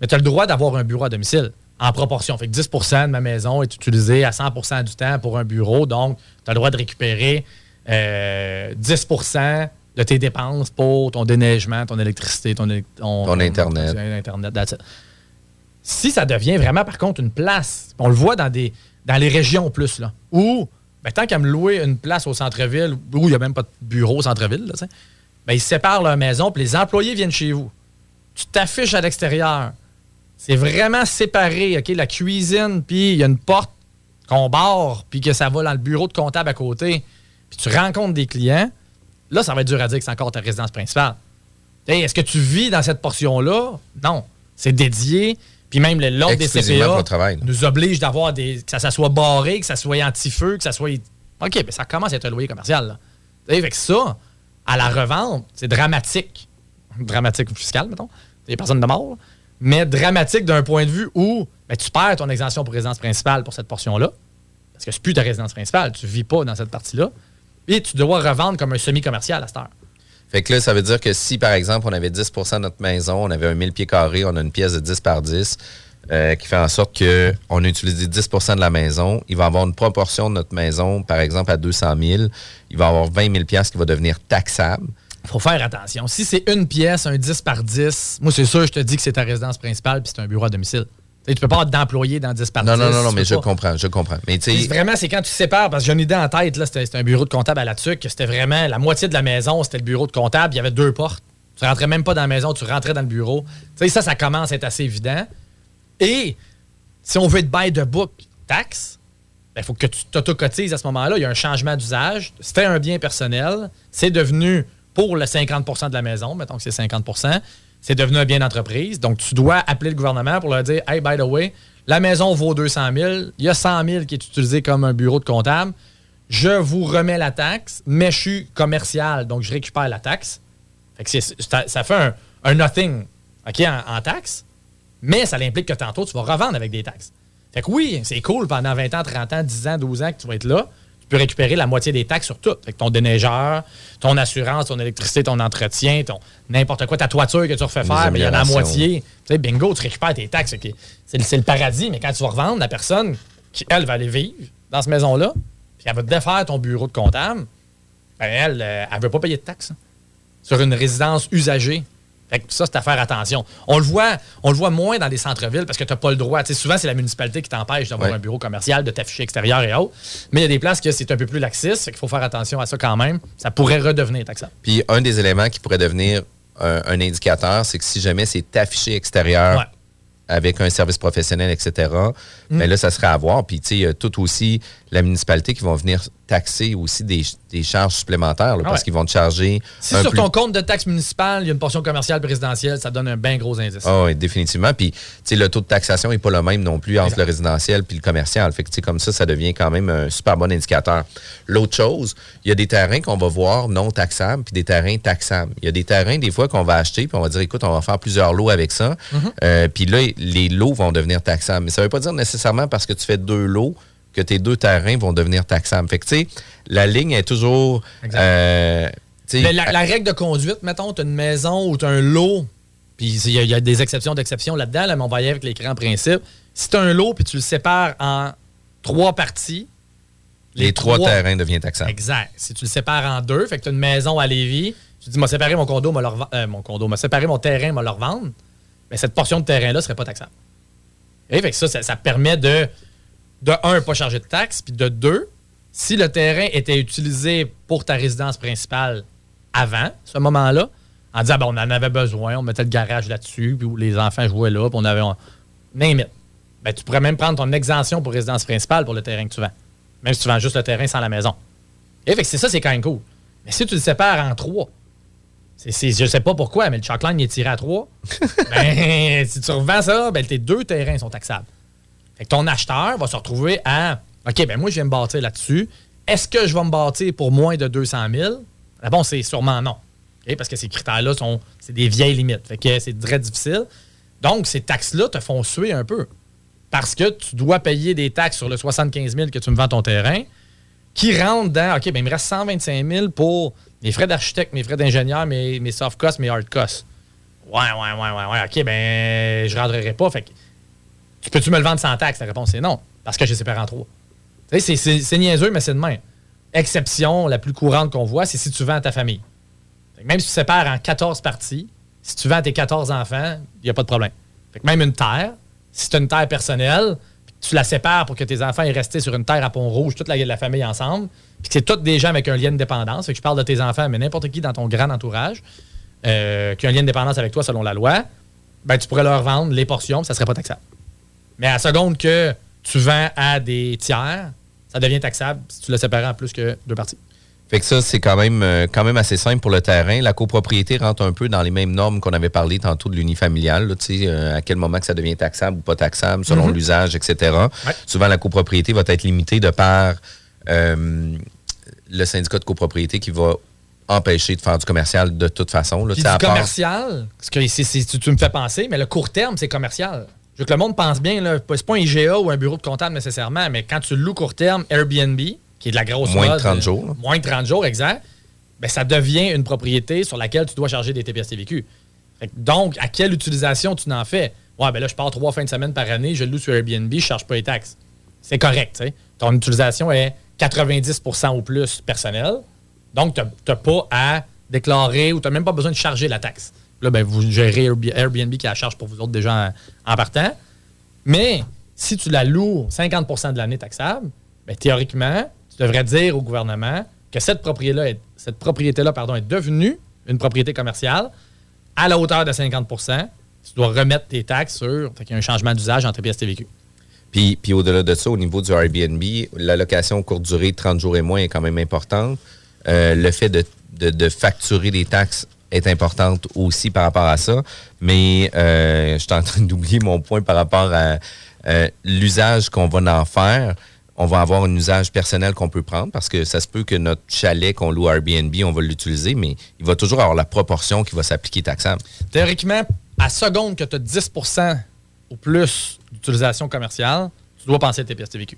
Mais tu as le droit d'avoir un bureau à domicile en proportion. Fait que 10% de ma maison est utilisée à 100% du temps pour un bureau. Donc, tu as le droit de récupérer euh, 10% de tes dépenses pour ton déneigement, ton électricité, ton, élec- ton, Ton Internet. ton Internet, that's it. Si ça devient vraiment, par contre, une place, on le voit dans, des, dans les régions plus, là, où, ben, tant qu'à me louer une place au centre-ville, où il n'y a même pas de bureau au centre-ville, là, ben, ils séparent leur maison, puis les employés viennent chez vous. Tu t'affiches à l'extérieur. C'est vraiment séparé, OK? La cuisine, puis il y a une porte qu'on barre, puis que ça va dans le bureau de comptable à côté, puis tu rencontres des clients. Là, ça va être dur à dire que c'est encore ta résidence principale. Hey, Est-ce que tu vis dans cette portion-là? Non. C'est dédié. Puis même le- l'ordre des CPA travail, nous oblige d'avoir des. que ça, soit barré, que ça soit anti-feu, que ça soit. OK, mais ça commence à être un loyer commercial. Là. Fait que ça, à la revente, c'est dramatique. Dramatique ou fiscal, mettons. Il personne de mort. Mais dramatique d'un point de vue où ben, tu perds ton exemption pour résidence principale pour cette portion-là. Parce que c'est plus ta résidence principale. Tu vis pas dans cette partie-là. Et tu dois revendre comme un semi-commercial à cette heure. Fait que là, ça veut dire que si, par exemple, on avait 10% de notre maison, on avait un 1000 pieds carrés, on a une pièce de 10 par 10, euh, qui fait en sorte qu'on a utilisé 10% de la maison, il va avoir une proportion de notre maison, par exemple, à 200 000, il va avoir 20 000 piastres qui va devenir taxable. faut faire attention. Si c'est une pièce, un 10 par 10, moi, c'est sûr, je te dis que c'est ta résidence principale puis c'est un bureau à domicile. Tu tu peux pas avoir d'employés dans 10 par Non, 10. non, non, non, mais je pas. comprends, je comprends. Mais Vraiment, c'est quand tu sépares, parce que j'ai une idée en tête, là, c'était un bureau de comptable à la tuque, que c'était vraiment la moitié de la maison, c'était le bureau de comptable, il y avait deux portes. Tu rentrais même pas dans la maison, tu rentrais dans le bureau. Tu sais, ça, ça commence à être assez évident. Et si on veut être by the book taxe, il faut que tu t'autocotises à ce moment-là. Il y a un changement d'usage. C'était un bien personnel. C'est devenu pour le 50% de la maison, mettons que c'est 50% c'est devenu un bien d'entreprise. Donc, tu dois appeler le gouvernement pour leur dire Hey, by the way, la maison vaut 200 000. Il y a 100 000 qui est utilisé comme un bureau de comptable. Je vous remets la taxe, mais je suis commercial, donc je récupère la taxe. Ça, fait un, nothing en, en taxe, mais ça implique que tantôt, tu vas revendre avec des taxes. Fait que oui, c'est cool pendant 20 ans, 30 ans, 10 ans, 12 ans que tu vas être là. Tu peux récupérer la moitié des taxes sur tout. Fait que ton déneigeur, ton assurance, ton électricité, ton entretien, ton n'importe quoi, ta toiture que tu refais faire, mais il y en a la moitié. Tu sais, bingo, tu récupères tes taxes. C'est le- le paradis, mais quand tu vas revendre, la personne qui, elle, va aller vivre dans cette maison-là, puis elle va te défaire ton bureau de comptable, ben elle, euh, elle veut pas payer de taxes hein, sur une résidence usagée. Ça, c'est à faire attention. On le voit, on le voit moins dans les centres-villes parce que tu n'as pas le droit. Tu sais, souvent, c'est la municipalité qui t'empêche d'avoir Ouais. un bureau commercial, de t'afficher extérieur et autres. Mais il y a des places que c'est un peu plus laxiste, qu'il faut faire attention à ça quand même. Ça pourrait redevenir taxable. puis un des éléments qui pourrait devenir un, un indicateur, c'est que si jamais c'est affiché extérieur Ouais. avec un service professionnel, etc., Mm. ben là, ça serait à voir. Puis, tu sais, tout aussi la municipalité qui vont venir taxer aussi des, des charges supplémentaires, là, Ah parce qu'ils vont te charger. Si sur plus- ton compte de taxe municipale, il y a une portion commerciale présidentielle, ça donne un bien gros indice. Ah oui, définitivement. Puis, tu sais, le taux de taxation n'est pas le même non plus entre le résidentiel puis le commercial. Fait que, tu sais, comme ça, ça devient quand même un super bon indicateur. L'autre chose, il y a des terrains qu'on va voir non taxables puis des terrains taxables. Il y a des terrains, des fois, qu'on va acheter puis on va dire, écoute, on va faire plusieurs lots avec ça. Euh, puis là, les lots vont devenir taxables. Mais ça ne veut pas dire nécessairement parce que tu fais deux lots que tes deux terrains vont devenir taxables. Fait que, tu sais, la ligne est toujours... Euh, Mais la, la règle de conduite, mettons, tu as une maison ou tu as un lot, puis il y, a- il y a des exceptions d'exceptions là-dedans, là, mais on va y aller avec les grands principes. Si tu as un lot puis tu le sépares en trois parties, les trois terrains deviennent taxables. Exact. Si tu le sépares en deux, fait que tu as une maison à Lévis, tu dis, m'a séparé mon condo, m'a le reven- euh, mon condo, m'a séparé mon terrain, m'a le revendre, mais cette portion de terrain-là serait pas taxable. Et fait que ça, ça, ça permet de, de un, pas charger de taxes, puis de deux, si le terrain était utilisé pour ta résidence principale avant ce moment-là, en disant, ben, on en avait besoin, on mettait le garage là-dessus, puis où les enfants jouaient là, puis on avait. On, name it. Ben, tu pourrais même prendre ton exemption pour résidence principale pour le terrain que tu vends. Même si tu vends juste le terrain sans la maison. Et fait que c'est ça, c'est quand même cool. Mais si tu le sépares en trois, je sais pas pourquoi, mais le chalkline il est tiré à trois. ben, si tu revends ça, ben, tes deux terrains sont taxables. Fait que ton acheteur va se retrouver à OK, ben moi, je viens me bâtir là-dessus. Est-ce que je vais me bâtir pour moins de 200 000? La réponse, c'est sûrement non. Parce que ces critères-là sont c'est des vieilles limites. Fait que c'est très difficile. Donc, ces taxes-là te font suer un peu. Parce que tu dois payer des taxes sur le 75 000 que tu me vends ton terrain qui rentrent dans OK, ben, il me reste 125 000 pour mes frais d'architecte, mes frais d'ingénieur, mes, mes soft costs, mes hard costs. Ouais, ouais, ouais, ouais, ouais. OK, ben, je ne rentrerai pas. Fait tu peux-tu me le vendre sans taxe? La réponse est non. Parce que je sépare en trois. C'est- niaiseux, mais c'est de même. Exception, la plus courante qu'on voit, c'est si tu vends à ta famille. Même si tu sépares en 14 parties, si tu vends à tes 14 enfants, il n'y a pas de problème. Même une terre, si tu as une terre personnelle, tu la sépares pour que tes enfants aient resté sur une terre à Pont-Rouge, toute la, la famille ensemble, puis que c'est tous des gens avec un lien de dépendance, fait que je parle de tes enfants, mais n'importe qui dans ton grand entourage, euh, qui a un lien de dépendance avec toi selon la loi, ben, tu pourrais leur vendre les portions, ça ne serait pas taxable. Mais à la seconde que tu vends à des tiers, ça devient taxable si tu le sépares en plus que deux parties. Fait que ça, c'est quand même, euh, quand même assez simple pour le terrain. La copropriété rentre un peu dans les mêmes normes qu'on avait parlé tantôt de l'unifamilial. là, tu sais, euh, à quel moment que ça devient taxable ou pas taxable, selon l'usage, etc. Ouais. Souvent, la copropriété va être limitée de par euh, le syndicat de copropriété qui va empêcher de faire du commercial de toute façon. Là, du à part- commercial, parce que tu me fais penser, mais le court terme, c'est commercial. Je veux que le monde pense bien, là, c'est pas un IGA ou un bureau de comptable nécessairement, mais quand tu loues court terme, Airbnb, qui est de la grosse Moins de mode, 30 euh, jours, là. Moins de 30 jours, exact. Ben, ça devient une propriété sur laquelle tu dois charger des TPS TVQ. Donc, à quelle utilisation tu n'en fais? Ouais, ben là, je pars trois fins de semaine par année, je loue sur Airbnb, je ne charge pas les taxes. C'est correct. Ton utilisation est 90% ou plus personnelle. Donc, tu n'as pas à déclarer ou tu n'as même pas besoin de charger la taxe. Là, ben, vous gérez Airb- Airbnb qui la charge pour vous autres déjà en, partant. Mais si tu la loues 50% de l'année taxable, ben, théoriquement, tu devrais dire au gouvernement que cette propriété-là est, cette propriété-là, pardon, est devenue une propriété commerciale à la hauteur de 50% Tu dois remettre tes taxes sur. Fait y a un changement d'usage entre TPS TVQ. Puis, puis au-delà de ça, au niveau du Airbnb, la location courte durée, 30 jours et moins, est quand même importante. Euh, le fait de- de facturer des taxes est importante aussi par rapport à ça. Mais euh, je suis en train d'oublier mon point par rapport à euh, l'usage qu'on va en faire. On va avoir un usage personnel qu'on peut prendre parce que ça se peut que notre chalet qu'on loue Airbnb, on va l'utiliser, mais il va toujours avoir la proportion qui va s'appliquer taxable. Théoriquement, à seconde que tu as 10% ou plus d'utilisation commerciale, tu dois penser à TPS TVQ.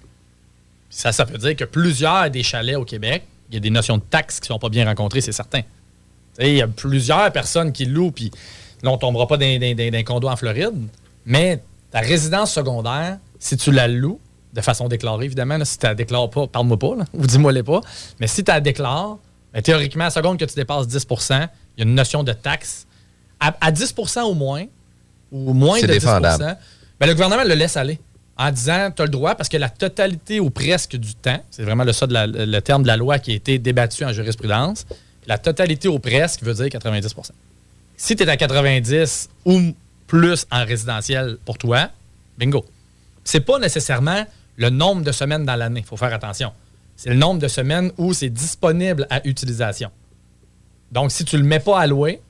Ça, ça veut dire que plusieurs des chalets au Québec, il y a des notions de taxes qui ne sont pas bien rencontrées, c'est certain. Il y a plusieurs personnes qui louent, puis là, on ne tombera pas dans, dans- dans- dans un condo en Floride, mais ta résidence secondaire, si tu la loues, de façon déclarée, évidemment, là, si tu la déclares pas, parle-moi pas, là, ou dis-moi les pas, mais si tu la déclares, ben, théoriquement, à seconde que tu dépasses 10% il y a une notion de taxe. À, à 10% au moins, ou moins C'est de 10 défendable. ben, le gouvernement le laisse aller en disant tu as le droit parce que la totalité ou presque du temps, c'est vraiment le, ça de la- le terme de la loi qui a été débattu en jurisprudence, la totalité ou presque veut dire 90% Si tu es à 90 ou plus en résidentiel pour toi, bingo. C'est pas nécessairement le nombre de semaines dans l'année, il faut faire attention. C'est le nombre de semaines où c'est disponible à utilisation. Donc, si tu le mets pas à louer,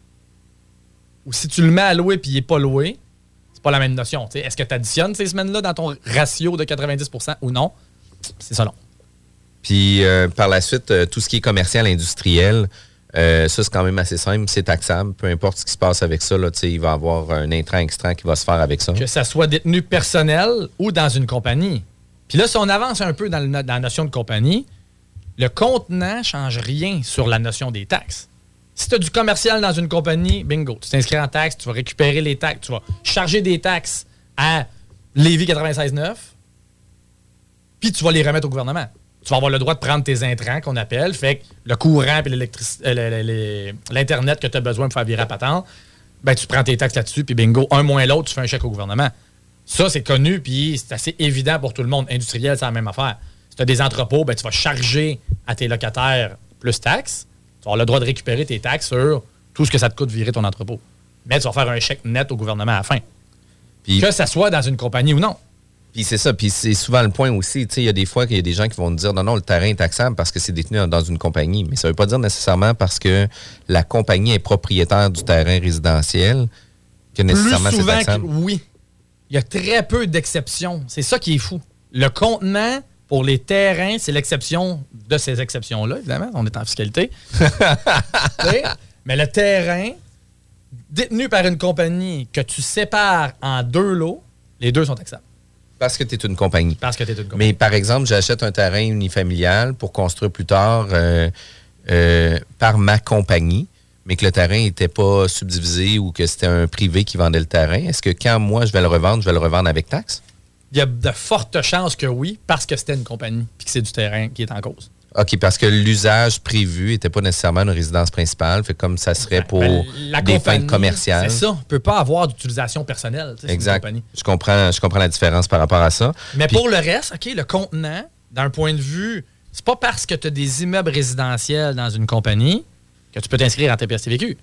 ou si tu le mets à louer puis il n'est pas loué, c'est pas la même notion. Est-ce que tu additionnes ces semaines-là dans ton ratio de 90% ou non? C'est ça, non. Puis euh, par la suite, euh, tout ce qui est commercial, industriel, euh, ça c'est quand même assez simple, c'est taxable. Peu importe ce qui se passe avec ça, il va y avoir un intrant extra qui va se faire avec ça. Que ça soit détenu personnel ou dans une compagnie. Puis là, si on avance un peu dans la notion de compagnie, le contenant ne change rien sur la notion des taxes. Si tu as du commercial dans une compagnie, bingo, tu t'inscris en taxes, tu vas récupérer les taxes, tu vas charger des taxes à Lévis 96.9, puis tu vas les remettre au gouvernement. Tu vas avoir le droit de prendre tes intrants qu'on appelle, fait que le courant et l'Internet que tu as besoin pour faire virer à patente, ben, tu prends tes taxes là-dessus, puis bingo, un moins l'autre, tu fais un chèque au gouvernement. Ça, c'est connu, puis c'est assez évident pour tout le monde. Industriel, c'est la même affaire. Si tu as des entrepôts, ben, tu vas charger à tes locataires plus taxes. Tu vas avoir le droit de récupérer tes taxes sur tout ce que ça te coûte virer ton entrepôt. Mais tu vas faire un chèque net au gouvernement à la fin. Que ça soit dans une compagnie ou non. Puis c'est ça, puis c'est souvent le point aussi. Tu sais, il y a des fois qu'il y a des gens qui vont te dire non, non, le terrain est taxable parce que c'est détenu dans une compagnie. Mais ça ne veut pas dire nécessairement parce que la compagnie est propriétaire du terrain résidentiel que nécessairement c'est souvent que taxable. oui. Il y a très peu d'exceptions. C'est ça qui est fou. Le contenant Pour les terrains, c'est l'exception de ces exceptions-là, évidemment. On est en fiscalité. Mais le terrain détenu par une compagnie que tu sépares en deux lots, les deux sont taxables. Parce que tu es une compagnie. Parce que tu es une compagnie. Mais par exemple, j'achète un terrain unifamilial pour construire plus tard euh, euh, par ma compagnie, mais que le terrain n'était pas subdivisé ou que c'était un privé qui vendait le terrain. Est-ce que quand moi je vais le revendre, je vais le revendre avec taxe? Il y a de fortes chances que oui, parce que c'était une compagnie, puis que c'est du terrain qui est en cause. OK, parce que l'usage prévu n'était pas nécessairement une résidence principale, fait comme ça serait pour Ben, des fins compagnie, commerciales. C'est ça. On peut pas avoir d'utilisation personnelle. une Exact. compagnie. Je comprends, je comprends la différence par rapport à ça. Mais pour le reste, OK, le contenant, d'un point de vue, c'est pas parce que tu as des immeubles résidentiels dans une compagnie que tu peux t'inscrire en TPS-TVQ.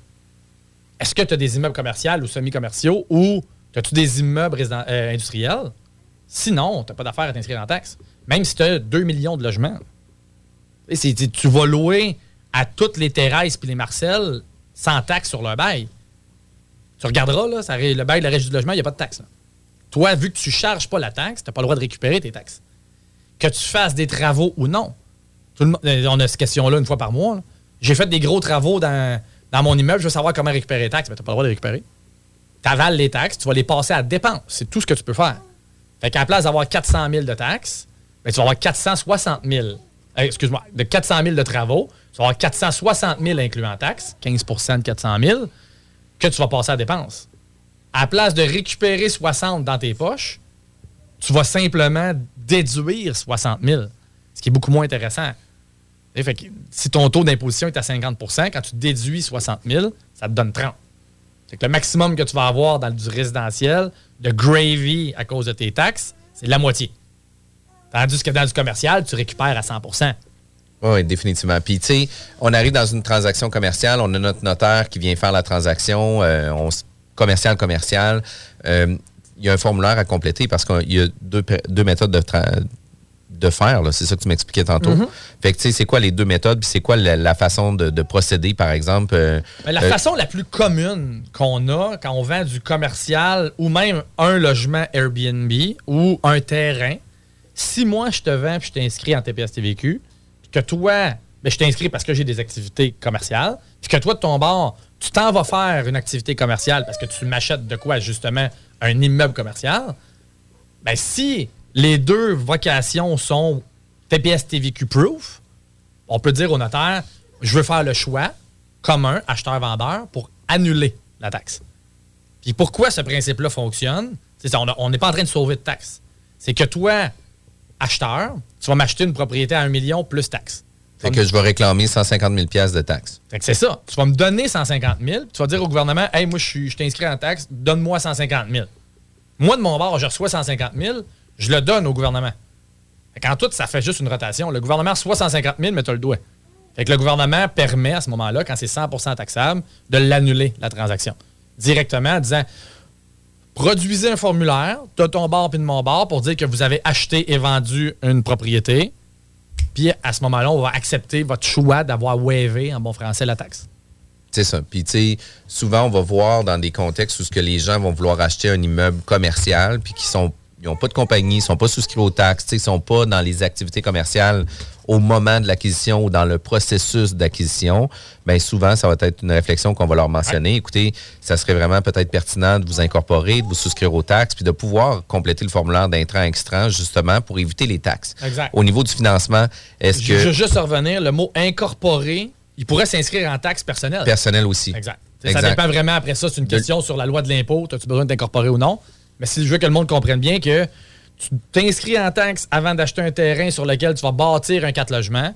Est-ce que tu as des immeubles commerciaux ou semi-commerciaux ou as-tu des immeubles euh, industriels? Sinon, tu n'as pas d'affaire à t'inscrire en taxe. Même si tu as 2 millions de logements. Et c'est- tu vas louer à toutes les Thérèse puis les Marcel sans taxe sur leur bail. Tu regarderas, là, ça, le bail de la régie du logement, il n'y a pas de taxe. Toi, vu que tu ne charges pas la taxe, tu n'as pas le droit de récupérer tes taxes. Que tu fasses des travaux ou non. Euh, on a cette question-là une fois par mois. J'ai fait des gros travaux dans, mon immeuble, je veux savoir comment récupérer les taxes, mais tu n'as pas le droit de les récupérer. Tu avales les taxes, tu vas les passer à dépense. C'est tout ce que tu peux faire. Fait qu'à la place d'avoir 400 000 de taxes, ben, tu vas avoir 460 000. Excuse-moi, de 400 000 de travaux, tu vas avoir 460 000 incluant taxes, 15% de 400 000, que tu vas passer à dépense. À la place de récupérer 60 dans tes poches, tu vas simplement déduire 60 000, ce qui est beaucoup moins intéressant. Fait que si ton taux d'imposition est à 50% quand tu déduis 60 000, ça te donne 30. Fait que le maximum que tu vas avoir dans du résidentiel, de gravy à cause de tes taxes, c'est la moitié. Tandis que dans du commercial, tu récupères à 100% Oui, définitivement. Puis, tu sais, on arrive dans une transaction commerciale, on a notre notaire qui vient faire la transaction, euh, on commercial, commercial. Euh, il y a un formulaire à compléter parce qu'il y a deux, méthodes de, faire. C'est ça que tu m'expliquais tantôt. Mhm. Fait que, tu sais, c'est quoi les deux méthodes, puis c'est quoi la, la façon de, de procéder, par exemple? euh, Mais la façon la plus commune qu'on a quand on vend du commercial ou même un logement Airbnb ou un terrain, si moi je te vends puis je t'inscris en TPS TVQ, puis que toi, ben, je t'inscris parce que j'ai des activités commerciales, puis que toi de ton bord, tu t'en vas faire une activité commerciale parce que tu m'achètes de quoi justement un immeuble commercial, ben si les deux vocations sont TPS TVQ proof, on peut dire au notaire, je veux faire le choix commun, acheteur-vendeur, pour annuler la taxe. Puis pourquoi ce principe-là fonctionne? C'est on n'est pas en train de sauver de taxes. C'est que toi, acheteur, tu vas m'acheter une propriété à 1 million plus taxes. fait que je vais réclamer 150 000 piastres de taxes. Fait que c'est ça. Tu vas me donner 150 000, puis tu vas dire au gouvernement, hey, moi, je suis je t'inscris en taxe, donne-moi 150 000. Moi, de mon bord, je reçois 150 000, je le donne au gouvernement. Fait qu'en tout, ça fait juste une rotation. Le gouvernement reçoit 150 000, mais tu as le doigt. Fait que le gouvernement permet à ce moment-là, quand c'est 100% taxable, de l'annuler, la transaction. Directement en disant produisez un formulaire de ton bord puis de mon bord pour dire que vous avez acheté et vendu une propriété. Puis à ce moment-là, on va accepter votre choix d'avoir wavé en bon français la taxe. C'est ça. Puis, tu sais, souvent, on va voir dans des contextes où ce que les gens vont vouloir acheter un immeuble commercial, puis qui sont, n'ont pas de compagnie, ils sont pas souscrits aux taxes, ils sont pas dans les activités commerciales au moment de l'acquisition ou dans le processus d'acquisition. Bien, souvent, ça va être une réflexion qu'on va leur mentionner. Écoutez, ça serait vraiment peut-être pertinent de vous incorporer, de vous souscrire aux taxes, puis de pouvoir compléter le formulaire d'intrant-extrant, justement, pour éviter les taxes. Exact. Au niveau du financement, est-ce Je veux que juste revenir, le mot incorporé, il pourrait s'inscrire en taxe personnelle. personnel aussi? Exact. T'sais, Ça Exact. dépend vraiment après ça, c'est une question sur la loi de l'impôt, as-tu besoin de t'incorporer ou non? Mais si je veux que le monde comprenne bien que tu t'inscris en taxe avant d'acheter un terrain sur lequel tu vas bâtir un 4 logements,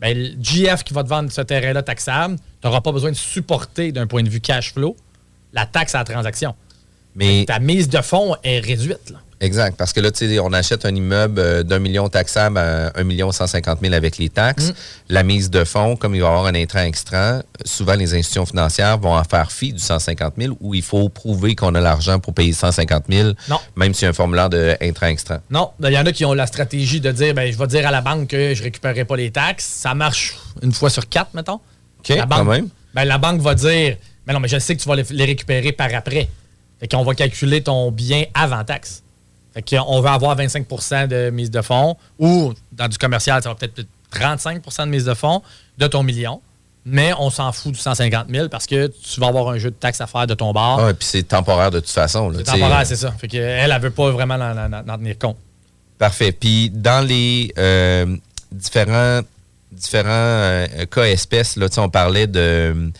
ben, le GF qui va te vendre ce terrain-là taxable, tu n'auras pas besoin de supporter d'un point de vue cash flow la taxe à la transaction. Mais Ta mise de fonds est réduite. là. Exact, parce que là, tu sais, on achète un immeuble euh, d'un million taxable à un million cent cinquante mille avec les taxes. La mise de fonds, comme il va y avoir un intrant extra, souvent les institutions financières vont en faire fi du 150 000 où il faut prouver qu'on a l'argent pour payer 150 000, Non. même s'il y a un formulaire de intrant extra. Non, il y en a qui ont la stratégie de dire ben, je vais dire à la banque que je ne récupérerai pas les taxes. Ça marche une fois sur quatre, mettons. OK, la banque, quand même. ben, la banque va dire Mais non, mais je sais que tu vas les, les récupérer par après. Fait qu'on va calculer ton bien avant taxe. Fait qu'on veut avoir 25% de mise de fonds ou dans du commercial, ça va peut-être être 35% de mise de fonds de ton million. Mais on s'en fout du 150 000 parce que tu vas avoir un jeu de taxes à faire de ton bar. Ah, et puis c'est temporaire de toute façon. c'est temporaire, c'est ça. Fait qu'elle, elle veut pas vraiment en, en- en tenir compte. Parfait. Puis dans les euh, différents, différents euh, cas espèces, là, on parlait de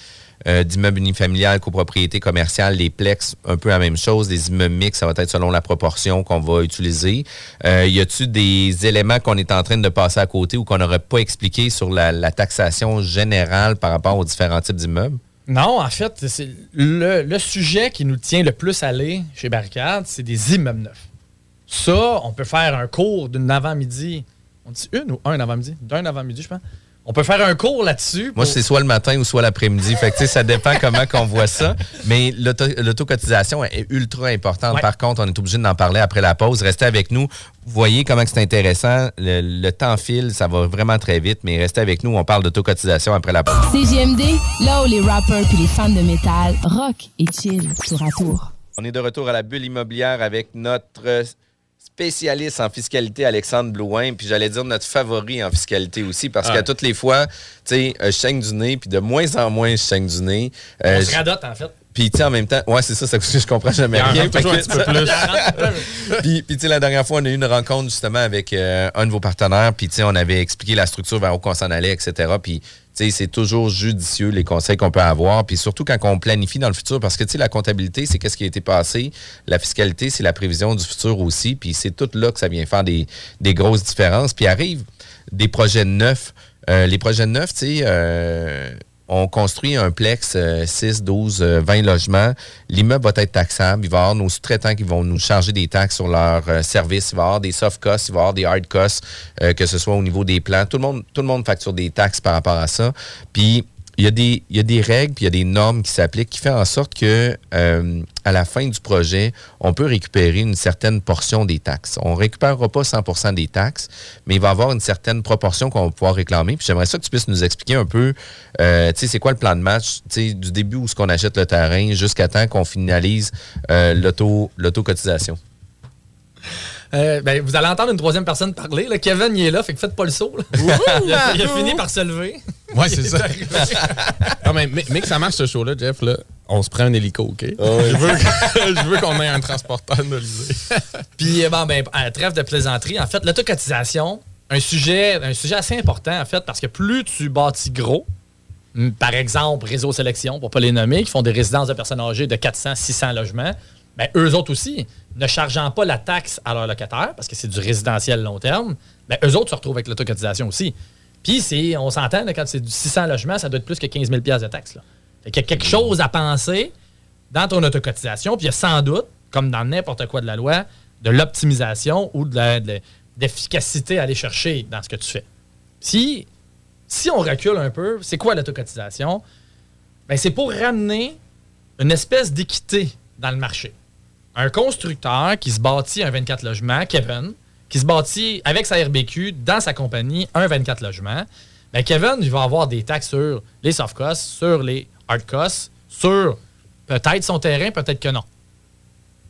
euh, d'immeubles unifamiliales, copropriété commerciale, les plex, un peu la même chose. Les immeubles mixtes, ça va être selon la proportion qu'on va utiliser. Euh, y a-tu des éléments qu'on est en train de passer à côté ou qu'on n'aurait pas expliqué sur la, taxation générale par rapport aux différents types d'immeubles? Non, en fait, c'est le, le sujet qui nous tient le plus à aller chez Barricade, c'est des immeubles neufs. Ça, on peut faire un cours d'une avant-midi. On dit une ou un avant-midi? D'un avant-midi, je pense. On peut faire un cours là-dessus. Moi, c'est soit le matin ou soit l'après-midi. Fait que, tu sais, ça dépend comment qu'on voit ça. Mais l'auto- l'autocotisation est ultra importante. Ouais. Par contre, on est obligé d'en parler après la pause. Restez avec nous. Vous voyez comment c'est intéressant. Le, le temps file, ça va vraiment très vite. Mais restez avec nous. On parle d'autocotisation après la pause. CGMD, là où les rappers puis les fans de métal rock et chill tour à tour. On est de retour à la bulle immobilière avec notre spécialiste en fiscalité, Alexandre Blouin. Puis j'allais dire notre favori en fiscalité aussi, parce qu'à toutes les fois, tu sais, euh, je saigne du nez, puis de moins en moins, je saigne du nez. Euh, on se radote, en fait. Puis, tu sais, en même temps, ouais, c'est ça, ça je comprends jamais rien. puis, puis, tu sais, la dernière fois, on a eu une rencontre justement avec euh, un de vos partenaires. Puis, tu sais, on avait expliqué la structure vers où on s'en allait, etc. Puis, c'est toujours judicieux les conseils qu'on peut avoir. Puis, surtout quand on planifie dans le futur. Parce que, la comptabilité, c'est qu'est-ce qui a été passé. La fiscalité, c'est la prévision du futur aussi. Puis, c'est tout là que ça vient faire des, grosses différences. Puis, arrive des projets neufs. Euh, les projets neufs, tu sais, euh, on construit un plex euh, 6, 12, euh, 20 logements. L'immeuble va être taxable. Il va y avoir nos sous-traitants qui vont nous charger des taxes sur leurs euh, services. Il va y avoir des soft costs, il va y avoir des hard costs, euh, que ce soit au niveau des plans. Tout le monde, tout le facture des taxes par rapport à ça. Il y, a des, il y a des règles, puis il y a des normes qui s'appliquent qui fait en sorte que euh, à la fin du projet, on peut récupérer une certaine portion des taxes. On ne récupérera pas 100% des taxes, mais il va y avoir une certaine proportion qu'on va pouvoir réclamer. Puis j'aimerais ça que tu puisses nous expliquer un peu, euh, tu sais, c'est quoi le plan de match, tu sais, du début où ce qu'on achète le terrain jusqu'à temps qu'on finalise euh, l'auto, l'auto-cotisation. Euh, ben, vous allez entendre une troisième personne parler. là. Kevin, il est là, fait que faites pas le saut. là. il, a, il a fini par se lever. Ouais, c'est ça. non, mais, mais, mais que ça marche ce show-là, Jeff, là, on se prend un hélico, OK? Ah je veux, que- je veux qu'on ait un transporteur motorisé. Puis, euh, bon, ben, euh, trêve de plaisanterie. En fait, l'autocotisation, un sujet, un sujet assez important, en fait, parce que plus tu bâtis gros, par exemple, Réseau Sélection, pour pas les nommer, qui font des résidences de personnes âgées de 400, 600 logements, ben, eux autres aussi, ne chargeant pas la taxe à leurs locataires, parce que c'est du résidentiel long terme, ben, eux autres se retrouvent avec l'autocotisation aussi. Puis, on s'entend, quand c'est du 600 logements, ça doit être plus que 15 000 de taxes. Qu'il y a quelque chose à penser dans ton autocotisation, puis il y a sans doute, comme dans n'importe quoi de la loi, de l'optimisation ou de l'efficacité à aller chercher dans ce que tu fais. Si, si on recule un peu, c'est quoi l'autocotisation? Ben, c'est pour ramener une espèce d'équité dans le marché. Un constructeur qui se bâtit un 24 logements, Kevin, qui se bâtit avec sa RBQ dans sa compagnie un 24 logements, ben Kevin, il va avoir des taxes sur les soft costs, sur les hard costs, sur peut-être son terrain, peut-être que non.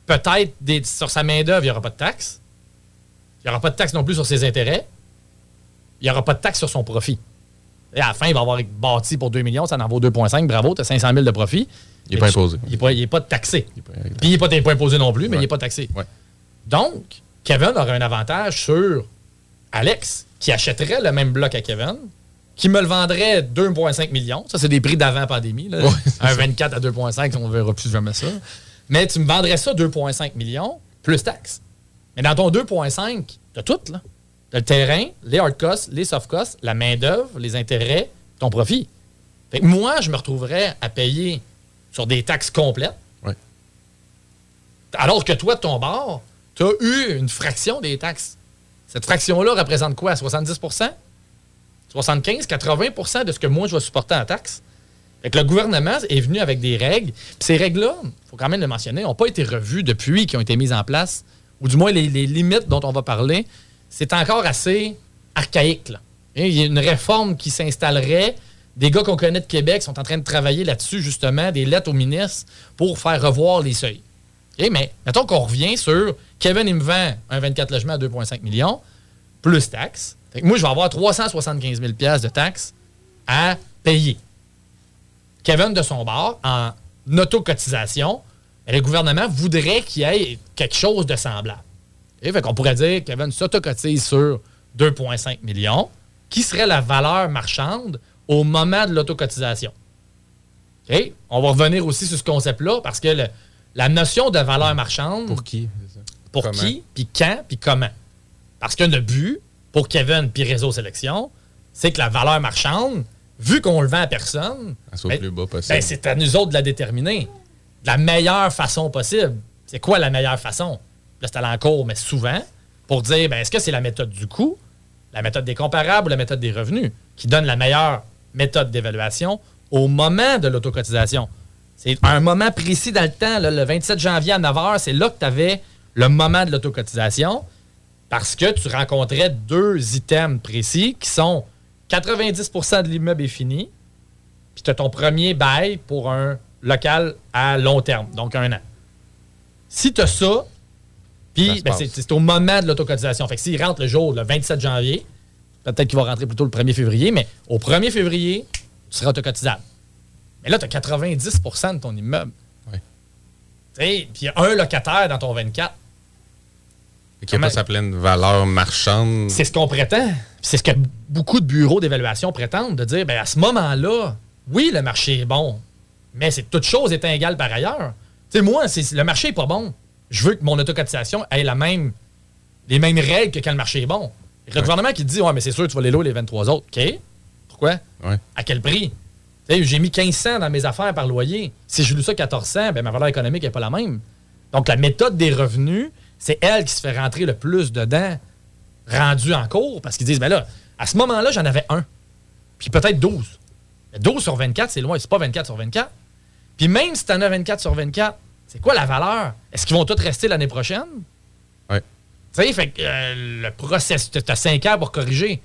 Peut-être sur sa main-d'œuvre, il n'y aura pas de taxes. Il n'y aura pas de taxes non plus sur ses intérêts. Il n'y aura pas de taxes sur son profit. Et à la fin, il va avoir bâti pour 2 millions, ça en vaut 2,5. Bravo, tu as 500 000 de profit. Il n'est pas imposé. Il n'est pas, il est pas taxé. Il est pas- Puis il n'est pas, pas imposé non plus, mais il n'est pas taxé. Ouais. Donc, Kevin aurait un avantage sur Alex, qui achèterait le même bloc à Kevin, qui me le vendrait 2,5 millions. Ça, c'est des prix d'avant pandémie. là. Ouais, c'est un ça. 24 à 2,5, on verra plus jamais ça. Mais tu me vendrais ça 2,5 millions plus taxes. Mais dans ton 2,5, tu as tout. là. Le terrain, les hard costs, les soft costs, la main-d'œuvre, les intérêts, ton profit. Fait que moi, je me retrouverais à payer sur des taxes complètes. Ouais. Alors que toi, de ton bord, tu as eu une fraction des taxes. Cette fraction-là représente quoi? 70% 75 80% de ce que moi, je vais supporter en taxes. Fait que le gouvernement est venu avec des règles. Puis ces règles-là, il faut quand même le mentionner, n'ont pas été revues depuis, qui ont été mises en place. Ou du moins, les, les limites dont on va parler, c'est encore assez archaïque. Il y a une réforme qui s'installerait. Des gars qu'on connaît de Québec sont en train de travailler là-dessus, justement, des lettres au ministre pour faire revoir les seuils. Mais mettons qu'on revient sur Kevin, il me vend un 24 logements à 2,5 millions, plus taxes. Moi, je vais avoir 375 000 de taxes à payer. Kevin, de son bord, en autocotisation, le gouvernement voudrait qu'il y ait quelque chose de semblable. Et fait qu'on pourrait dire que Kevin s'autocotise sur 2,5 millions, qui serait la valeur marchande au moment de l'autocotisation. OK? On va revenir aussi sur ce concept-là parce que le- la notion de valeur marchande, Pour qui? ça? pour Comment? qui, puis quand, puis comment? Parce que le but, pour Kevin puis Réseau Sélection, c'est que la valeur marchande, vu qu'on le vend à personne, ben- ben, c'est à nous autres de la déterminer. De la meilleure façon possible. C'est quoi la meilleure façon? Là, c'est à l'encours, mais souvent, pour dire, ben, est-ce que c'est la méthode du coût, la méthode des comparables ou la méthode des revenus qui donne la meilleure méthode d'évaluation au moment de l'autocotisation? C'est un moment précis dans le temps, le 27 janvier à 9 h, c'est là que tu avais le moment de l'autocotisation parce que tu rencontrais deux items précis qui sont 90% de l'immeuble est fini, puis tu as ton premier bail pour un local à long terme, donc un an. Si tu as Ça puis ben, c'est au moment de l'autocotisation. Fait que s'il rentre le jour, le 27 janvier, peut-être qu'il va rentrer plutôt le 1er février, mais au 1er février, tu seras autocotisable. Mais là, tu as 90% de ton immeuble. Sais, Puis il y a un locataire dans ton 24. Fait qu'il n'y a pas sa pleine valeur marchande. C'est ce qu'on prétend. C'est ce que beaucoup de bureaux d'évaluation prétendent, de dire, ben à ce moment-là, oui, le marché est bon, mais c'est toute chose étant égale par ailleurs. Tu sais, moi, le marché est pas bon. Je veux que mon autocotisation ait la même, les mêmes règles que quand le marché est bon. Le gouvernement qui te dit, ouais, mais c'est sûr, tu vas les louer les 23 autres. OK? Pourquoi? Ouais. À quel prix? J'ai mis 1500 dans mes affaires par loyer. Si je loue ça 1400, ben ma valeur économique n'est pas la même. Donc, la méthode des revenus, c'est elle qui se fait rentrer le plus dedans, rendu en cours, parce qu'ils disent, ben là, à ce moment-là, j'en avais un. Puis peut-être 12. Mais 12 sur 24, c'est loin. C'est pas 24 sur 24. Puis même si tu en as 24 sur 24, c'est quoi la valeur? Est-ce qu'ils vont tous rester l'année prochaine? Ouais. Tu sais, fait que euh, le processus, tu as 5 ans pour corriger.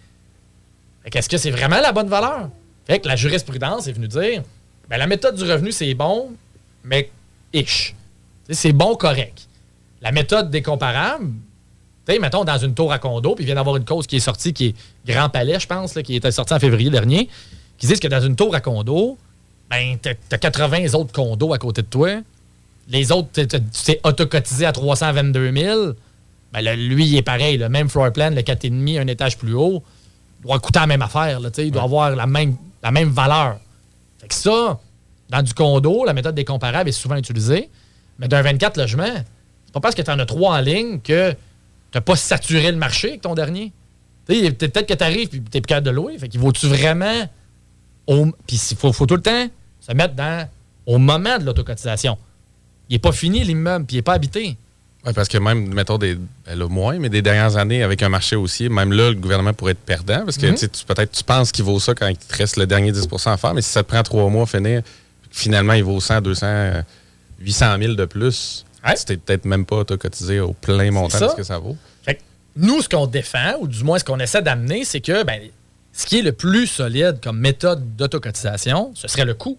Fait que est-ce que c'est vraiment la bonne valeur? Fait que la jurisprudence est venue dire, ben la méthode du revenu, c'est bon, mais ish. C'est bon, correct. La méthode des comparables, tu sais, mettons, dans une tour à condo, puis il vient d'avoir une cause qui est sortie, qui est Grand Palais, je pense, là, qui était sortie en février dernier, qui disent que dans une tour à condo, ben, t'as as 80 autres condos à côté de toi. Les autres, t'es- t'es- tu t'es autocotisé à 322 000. Ben, là, lui, il est pareil. Le même floor plan, le 4,5, un étage plus haut, doit coûter la même affaire. Là, il doit avoir la même, la même valeur. Fait que ça, dans du condo, la méthode des comparables est souvent utilisée. Mais d'un 24 logements, c'est pas parce que tu en as trois en ligne que tu n'as pas saturé le marché avec ton dernier. Peut-être que tu arrives et tu n'es plus capable de louer. Fait qu'il vaut-tu vraiment. au- Puis il faut, faut tout le temps se mettre dans au moment de l'autocotisation. Il n'est pas fini l'immeuble, puis il n'est pas habité. Oui, parce que même, mettons, des, ben là, moins, mais des dernières années, avec un marché haussier, même là, le gouvernement pourrait être perdant. Parce que Mhm. tu- peut-être tu penses qu'il vaut ça quand il te reste le dernier 10% à faire, mais si ça te prend trois mois à finir, finalement, il vaut 100, 200, euh, 800 000 de plus. Ouais. Tu t'es peut-être même pas cotisé au plein montant de ce que ça vaut. Fait que nous, ce qu'on défend, ou du moins ce qu'on essaie d'amener, c'est que ben, ce qui est le plus solide comme méthode d'autocotisation, ce serait le coût.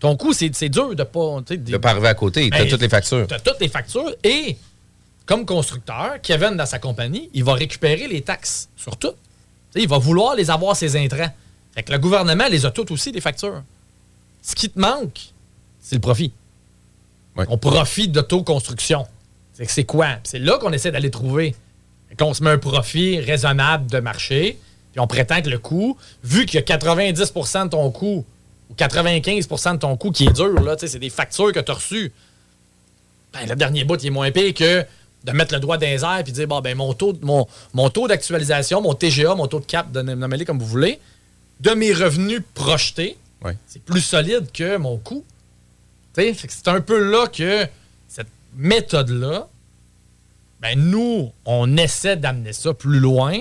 Ton coût, c'est c'est dur de pas. tu des- De pas arriver à côté, t'as Ben, toutes les factures. Tu as toutes les factures et, comme constructeur, Kevin, dans sa compagnie, il va récupérer les taxes sur tout. Tu il va vouloir les avoir, ses intrants. Fait que le gouvernement les a toutes aussi, les factures. Ce qui te manque, c'est le profit. Ouais. On profite d'autoconstruction. C'est que c'est quoi? C'est là qu'on essaie d'aller trouver. Qu'on se met un profit raisonnable de marché, puis on prétend que le coût, vu qu'il y a 90% de ton coût ou 95% de ton coût qui est dur, là, c'est des factures que tu as reçues. Ben, le dernier bout, il est moins pire que de mettre le doigt dans les airs et dire bon, ben, mon taux, mon, mon taux d'actualisation, mon TGA, mon taux de cap, de nommez-les comme vous voulez, de mes revenus projetés, c'est plus solide que mon coût. C'est un peu là que cette méthode-là, ben nous, on essaie d'amener ça plus loin,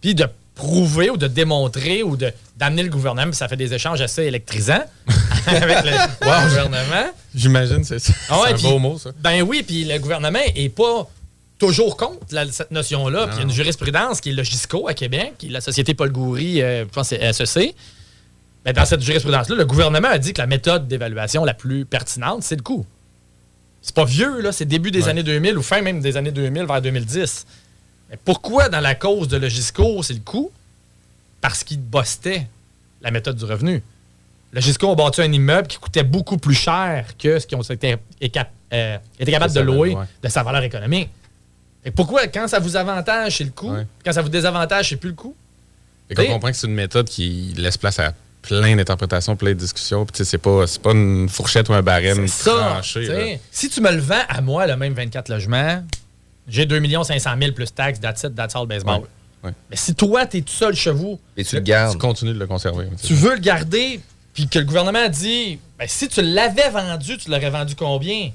puis de prouver ou de démontrer ou de- d'amener le gouvernement, puis ça fait des échanges assez électrisants avec le gouvernement. J'imagine, c'est ça. Ah ouais, c'est un beau mot, ça. Ben oui, puis le gouvernement est pas toujours contre la- cette notion-là. Puis il y a une jurisprudence qui est le GISCO à Québec, qui est la Société Paul Goury, euh, je pense que c'est SEC. Ben, dans cette jurisprudence-là, le gouvernement a dit que la méthode d'évaluation la plus pertinente, c'est le coût. C'est pas vieux, là. C'est début des Ouais. années 2000 ou fin même des années 2000 vers 2010. Mais pourquoi, dans la cause de Logisco, c'est le coût? Parce qu'ils bostaient la méthode du revenu. Logisco a bâti un immeuble qui coûtait beaucoup plus cher que ce qu'ils ont été, euh, étaient capables De louer ouais. de sa valeur économique. Que pourquoi, quand ça vous avantage, c'est le coût? Ouais. Quand ça vous désavantage, c'est plus le coût? Fait qu'on comprend que c'est une méthode qui laisse place à plein d'interprétations, plein de discussions. Puis c'est pas, pas une fourchette ou un barème tranché. Si tu me le vends à moi, le même 24 logements, j'ai 2 500 000 plus taxes, that's it, that's all baseball. Ouais, ouais. Mais si toi, tu es tout seul chez vous, Et tu le Tu continues de le conserver. tu tu veux le garder, puis que le gouvernement dit, ben, si tu l'avais vendu, tu l'aurais vendu combien?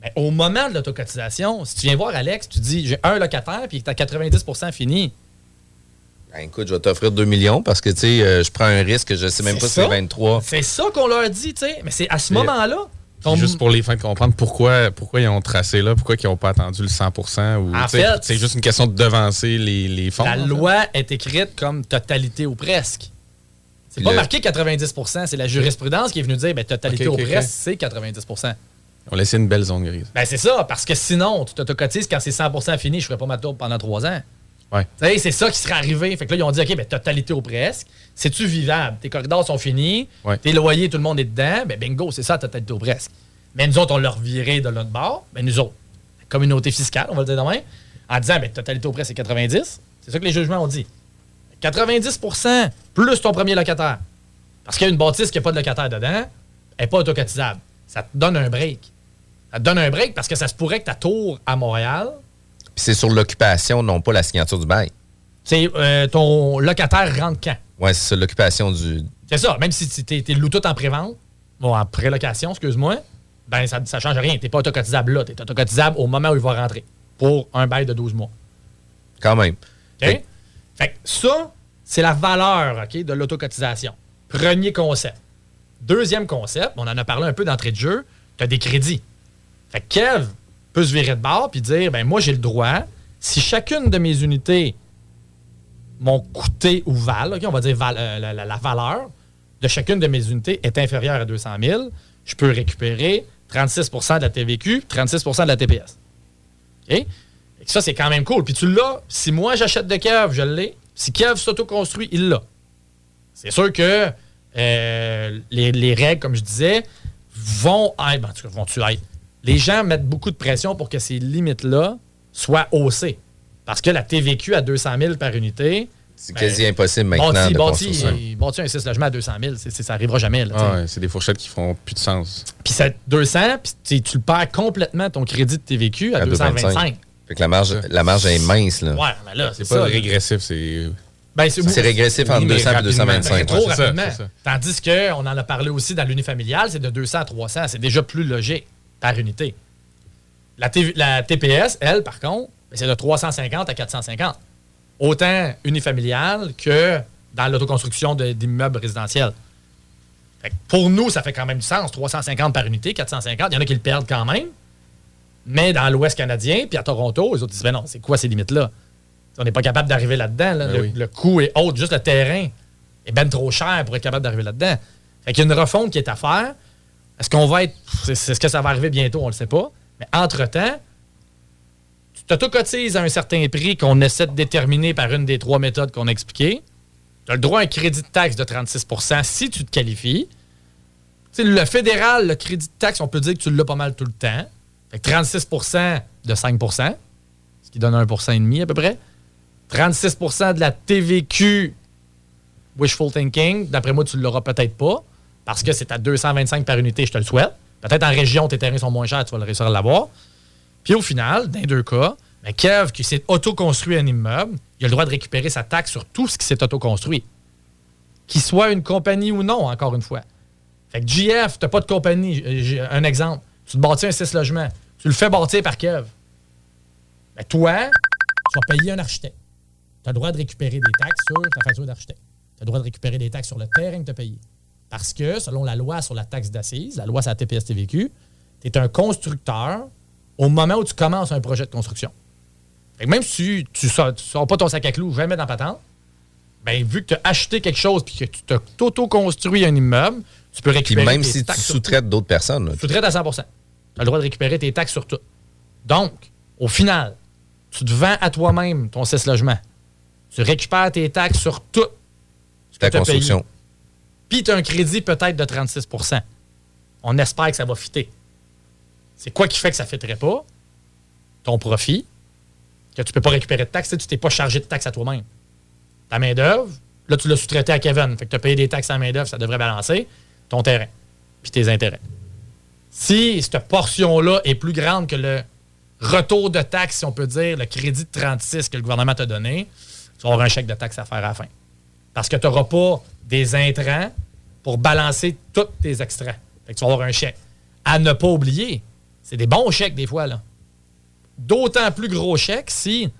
Ben, au moment de l'autocotisation, si tu viens voir Alex, tu dis, j'ai un locataire, puis tu as 90% fini. Ben, écoute, je vais t'offrir 2 millions parce que, tu sais, euh, je prends un risque, je sais même pas si c'est 23. C'est ça qu'on leur dit, tu sais. Mais c'est à ce moment-là. Ton- Juste pour les fins de comprendre pourquoi, pourquoi ils ont tracé là, pourquoi ils n'ont pas attendu le 100 ou, C'est juste une question de devancer les, les fonds. La fait. loi est écrite comme totalité ou presque. C'est pas le- marqué 90% c'est la jurisprudence qui est venue dire ben, totalité Ok, ok, ou ok. presque, c'est 90% On laissé une belle zone grise. Ben c'est ça, parce que sinon, tu t'autocotises quand c'est 100% fini, je ferais pas ma tour pendant trois ans. Ouais. C'est ça qui serait arrivé. Fait que là, ils ont dit, OK, ben, totalité ou presque. C'est-tu vivable? Tes corridors sont finis, Ouais. tes loyers, tout le monde est dedans. Ben, bingo, c'est ça, totalité ou presque. Mais nous autres, on leur viré de l'autre bord. Ben, nous autres, la communauté fiscale, on va le dire demain, en disant, ben, totalité ou presque, c'est 90. C'est ça que les jugements ont dit. 90% plus ton premier locataire. Parce qu'il y a une bâtisse qui n'a pas de locataire dedans, elle n'est pas autocotisable. Ça te donne un break. Ça te donne un break parce que ça se pourrait que ta tour à Montréal, Puis c'est sur l'occupation, non pas la signature du bail. c'est euh, ton locataire rentre quand? Ouais, c'est l'occupation du. C'est ça, même si tu es, loué tout en prévente, bon, en prélocation, excuse-moi, ben ça ne change rien. Tu n'es pas autocotisable là. Tu es autocotisable au moment où il va rentrer pour un bail de 12 mois. Quand même. OK? Fait que ça, c'est la valeur OK, de l'autocotisation. Premier concept. Deuxième concept, on en a parlé un peu d'entrée de jeu, tu as des crédits. Fait que Kev peut se virer de bord puis dire ben moi j'ai le droit, si chacune de mes unités m'ont coûté ou valent, on va dire euh, la, valeur de chacune de mes unités est inférieure à 200 000, je peux récupérer 36% de la TVQ, 36% de la TPS. OK? Que Ça, c'est quand même cool. Puis tu l'as. Si moi, j'achète de Kev, je l'ai. Si Kev s'auto-construit, il l'a. C'est sûr que euh, les, les règles, comme je disais, vont être. En tout cas, vont-tu être? Les gens mettent beaucoup de pression pour que ces limites-là soient haussées. Parce que la TVQ à 200 000 par unité. C'est ben, quasi impossible maintenant bâti, de bâti, bâti un 6 logements à 200 000, c'est- c'est- ça n'arrivera jamais. Ah ouais, c'est des fourchettes qui font plus de sens. Puis c'est 200, puis tu- le perds complètement ton crédit de TVQ à, À 225. 225. Fait que la marge, la marge est mince, là. Ouais, mais là, c'est pas ça. régressif, c'est. Ben, c'est régressif entre mais 200 et rapidement. 225. Ben, trop Ouais, c'est ça, rapidement. ça. Tandis qu'on en a parlé aussi dans l'unifamilial, c'est de 200 à 300. C'est déjà plus logique par unité. La, TV la TPS, elle, par contre, ben, c'est de 350 à 450. Autant unifamilial que dans l'autoconstruction d'immeubles résidentiels. Pour nous, ça fait quand même du sens. 350 par unité, 450. Il y en a qui le perdent quand même. Mais dans l'Ouest canadien, puis à Toronto, les autres disent ben non, c'est quoi ces limites-là? On n'est pas capable d'arriver là-dedans. là. Ben le, oui. le coût est haut, juste le terrain est ben trop cher pour être capable d'arriver là-dedans. Fait qu'il y a une refonte qui est à faire. Est-ce qu'on va être. C'est ce que ça va arriver bientôt, on le sait pas. Mais entre-temps, tu t'autocotises à un certain prix qu'on essaie de déterminer par une des trois méthodes qu'on a expliquées. Tu as le droit à un crédit de taxe de 36% si tu te qualifies. Tu sais, le fédéral, le crédit de taxe, on peut dire que tu l'as pas mal tout le temps. Fait que 36% de 5% ce qui donne 1% et demi à peu près. 36% de la TVQ, wishful thinking, d'après moi, tu ne l'auras peut-être pas, parce que c'est à 225 par unité, je te le souhaite. Peut-être en région, tes terrains sont moins chers, tu vas le réussir à l'avoir. Puis au final, dans les deux cas, ben Kev, qui s'est auto-construit un immeuble, il a le droit de récupérer sa taxe sur tout ce qui s'est auto-construit. Qu'il soit une compagnie ou non, encore une fois. Fait que JF, tu n'as pas de compagnie. Euh, Un exemple, tu te bâtis un 6 logements, tu le fais bâtir par Kev. Ben toi, tu vas payer un architecte. Tu as le droit de récupérer des taxes sur ta facture d'architecte. Tu as le droit de récupérer des taxes sur le terrain que tu as payé. Parce que, selon la loi sur la taxe d'assises, la loi sur la TPS-TVQ, tu es un constructeur au moment où tu commences un projet de construction. Fait que même si tu ne sors, pas ton sac à clous jamais dans patente, ben, vu que tu as acheté quelque chose et que tu t'as auto-construit un immeuble, tu peux Puis récupérer même tes si tu taxes sous-traites d'autres personnes, là. Tu sous-traites à 100% tu as le droit de récupérer tes taxes sur tout. Donc, au final, tu te vends à toi-même ton cesse logement. Tu récupères tes taxes sur tout. ce Ta construction. payé. Puis tu as un crédit peut-être de 36% On espère que ça va fitter. C'est quoi qui fait que ça ne fitterait pas? Ton profit, que tu ne peux pas récupérer de taxes, tu t'es pas chargé de taxes à toi-même. Ta main-d'œuvre, là, tu l'as sous-traité à Kevin. Fait que tu as payé des taxes à main-d'œuvre, ça devrait balancer ton terrain, puis tes intérêts. Si cette portion-là est plus grande que le retour de taxes, si on peut dire, le crédit de 36 que le gouvernement t'a donné, tu vas avoir un chèque de taxes à faire à la fin. Parce que tu n'auras pas des intrants pour balancer tous tes extraits. Fait que tu vas avoir un chèque. À ne pas oublier, c'est des bons chèques des fois. là. D'autant plus gros chèques si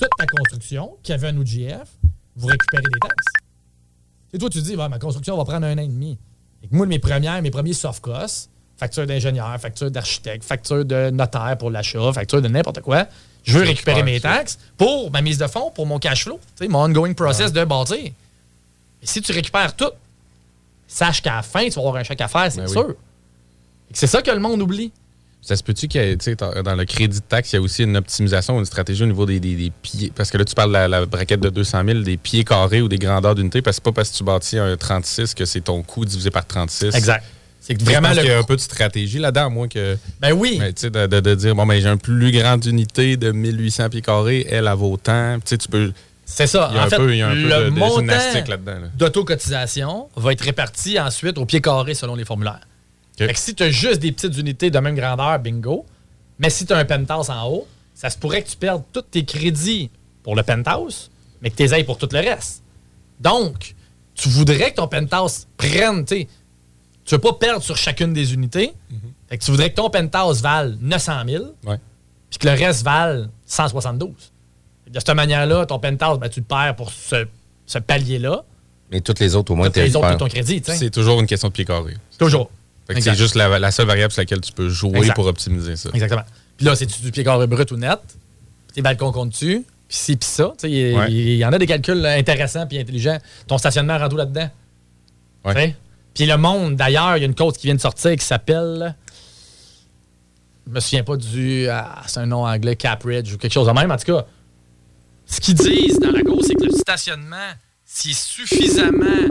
toute ta construction, Kevin ou GF, vous récupérez des taxes. Et toi, tu te dis, ma construction va prendre un an et demi. Et que moi, mes premières, mes premiers soft costs, facture d'ingénieur, facture d'architecte, facture de notaire pour l'achat, facture de n'importe quoi, je veux récupérer mes taxes pour ma mise de fonds, pour mon cash flow, mon ongoing process de bâtir. Si tu récupères tout, sache qu'à la fin, tu vas avoir un chèque à faire, c'est Ben oui. sûr. Et que C'est ça que le monde oublie. Ça se peut-tu qu'il y ait, tu sais, dans le crédit de taxe, il y a aussi une optimisation, une stratégie au niveau des, des- des pieds? Parce que là, tu parles de la, la braquette de 200 000, des pieds carrés ou des grandeurs d'unité. Parce que c'est pas parce que tu bâtis un 36 que c'est ton coût divisé par 36. Exact. C'est Vraiment, vraiment il y a le. un peu de stratégie là-dedans, moi, que. Ben oui. Mais, tu sais, de, de- de dire, bon, ben, j'ai une plus grande unité de 1800 pieds carrés, elle, elle vaut tant. Tu sais, tu peux. C'est ça. Il y a en un fait, peu, il y a un peu le de, de montant là-dedans. là. d'autocotisation va être réparti ensuite au pied carré selon les formulaires. Fait que si tu as juste des petites unités de même grandeur, bingo. Mais si tu as un penthouse en haut, ça se pourrait que tu perdes tous tes crédits pour le penthouse, mais que tu les ailles pour tout le reste. Donc, tu voudrais que ton penthouse prenne, tu sais, tu veux pas perdre sur chacune des unités. Fait que tu voudrais que ton penthouse vale 900 000, Ouais. puis que le reste vale 172. De cette manière-là, ton penthouse, ben, tu le perds pour ce, ce palier-là. Mais toutes les autres, au moins, Toutes tu les autres, ton crédit, tu sais. C'est toujours une question de pieds carrés. Toujours. Fait que Exact. c'est juste la, la seule variable sur laquelle tu peux jouer Exact. pour optimiser ça. Exactement. Puis là, c'est-tu du pied carré brut ou net? Tes balcons comptent dessus? Puis ci, puis ça. Tu sais, Il Ouais. il y en a des calculs intéressants puis intelligents. Ton stationnement rendu là-dedans. Ouais. Puis le monde, d'ailleurs, il y a une cause qui vient de sortir qui s'appelle. Je me souviens pas du. ah, c'est un nom anglais, Capridge ou quelque chose de même. En tout cas, ce qu'ils disent dans la cause, c'est que le stationnement, s'il est suffisamment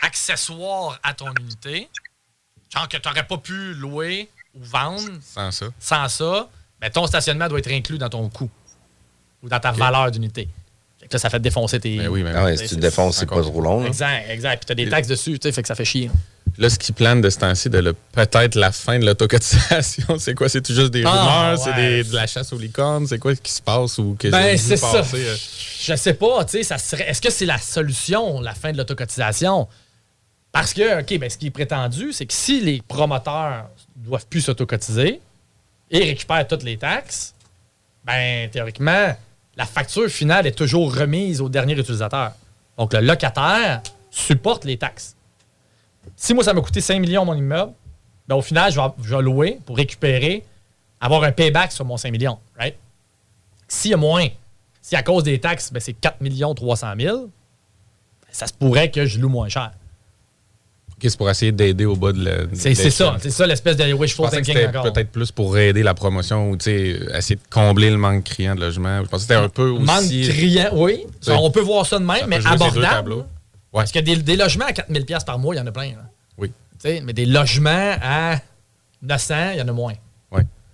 accessoire à ton unité, genre que tu n'aurais pas pu louer ou vendre Sans ça. sans ça, ben, ton stationnement doit être inclus dans ton coût ou dans ta valeur d'unité. Là, ça fait défoncer tes. Ben oui, mais Ah ouais, si tu le défonces, c'est pas trop long. là. Exact, exact. Puis tu as des taxes dessus, tu sais, fait que ça fait chier. Là, ce qui plane de ce temps-ci, de peut-être la fin de l'autocotisation, c'est quoi? C'est tout juste des Ah, rumeurs? C'est ouais. de la chasse aux licornes? C'est quoi qui se passe? Ou que Ben, c'est ça. euh? Je sais pas, tu sais, ça serait. Est-ce que c'est la solution, la fin de l'autocotisation? Parce que, OK, ben, ce qui est prétendu, c'est que si les promoteurs doivent plus s'autocotiser et récupèrent toutes les taxes, ben, théoriquement, la facture finale est toujours remise au dernier utilisateur. Donc, le locataire supporte les taxes. Si moi, ça m'a coûté 5 millions mon immeuble, ben, au final, je vais, louer pour récupérer, avoir un payback sur mon 5 millions, right? S'il y a moins, si à cause des taxes, ben, c'est 4 300 000, ben, ça se pourrait que je loue moins cher. C'est pour essayer d'aider au bas de la. C'est ça, c'est ça l'espèce de Je wishful thinking encore. peut-être plus pour aider la promotion ou tu sais, essayer de combler le manque criant de logement. Je pensais que c'était un peu aussi. Manque criant, oui. on peut voir ça de même, ça mais abordable. Ouais. Parce que des, des logements à 4000 pièces par mois, il y en a plein. là. Oui. Tu sais, mais des logements à 900, il y en a moins.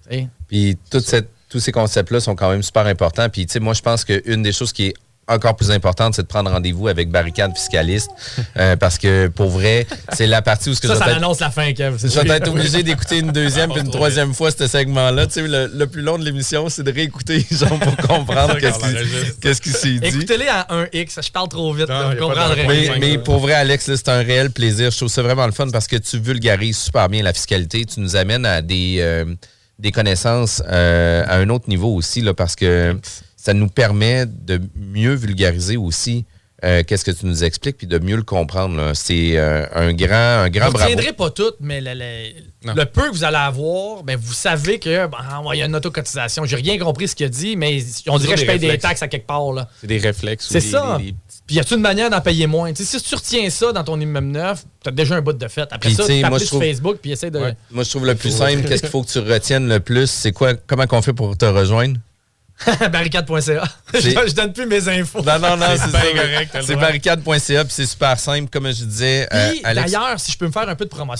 Sais. Puis toute cette- tous ces concepts-là sont quand même super importants. Puis, tu sais, moi, je pense qu'une des choses qui est encore plus importante, c'est de prendre rendez-vous avec Barricade Fiscaliste. euh, parce que, pour vrai, c'est la partie où ce que Ça, je ça annonce la fin, Kev. je vais être obligé d'écouter une deuxième puis une troisième fois ce segment-là. Tu sais, le, le plus long de l'émission, c'est de réécouter, genre, pour comprendre qu'est-ce qu'on qui, l'enregistre. qu'est-ce qui s'est dit. Écoutez-les à 1x, je parle trop vite, Non, point Mais, mais pour vrai, Alex, c'est un réel plaisir. Je trouve ça vraiment le fun parce que tu vulgarises super bien la fiscalité. Tu nous amènes à des, euh, des connaissances euh, à un autre niveau aussi, là, parce que ça nous permet de mieux vulgariser aussi euh, qu'est-ce que tu nous expliques, puis de mieux le comprendre. C'est euh, un grand, un grand vous bravo. Vous ne pas tout, mais le, peu que vous allez avoir, ben, vous savez que ben, ah, il y a une autocotisation. J'ai rien compris ce qu'il a dit, mais on dirait que je paye des taxes à quelque part. C'est des réflexes. C'est ça. Des. Puis y a-tu une manière d'en payer moins? Si tu retiens ça dans ton immeuble neuf, t'as déjà un bout de fête. Après ça, tu sur. Facebook puis essaie de... Moi, je trouve le plus simple, qu'est-ce qu'il faut que tu retiennes le plus? C'est quoi? Comment qu'on fait pour te rejoindre? barricade.ca. je, donne plus mes infos. Non, non, non, c'est correct. C'est barricade.ca, puis c'est super simple. Comme je disais, euh, D'ailleurs, si je peux me faire un peu de promotion.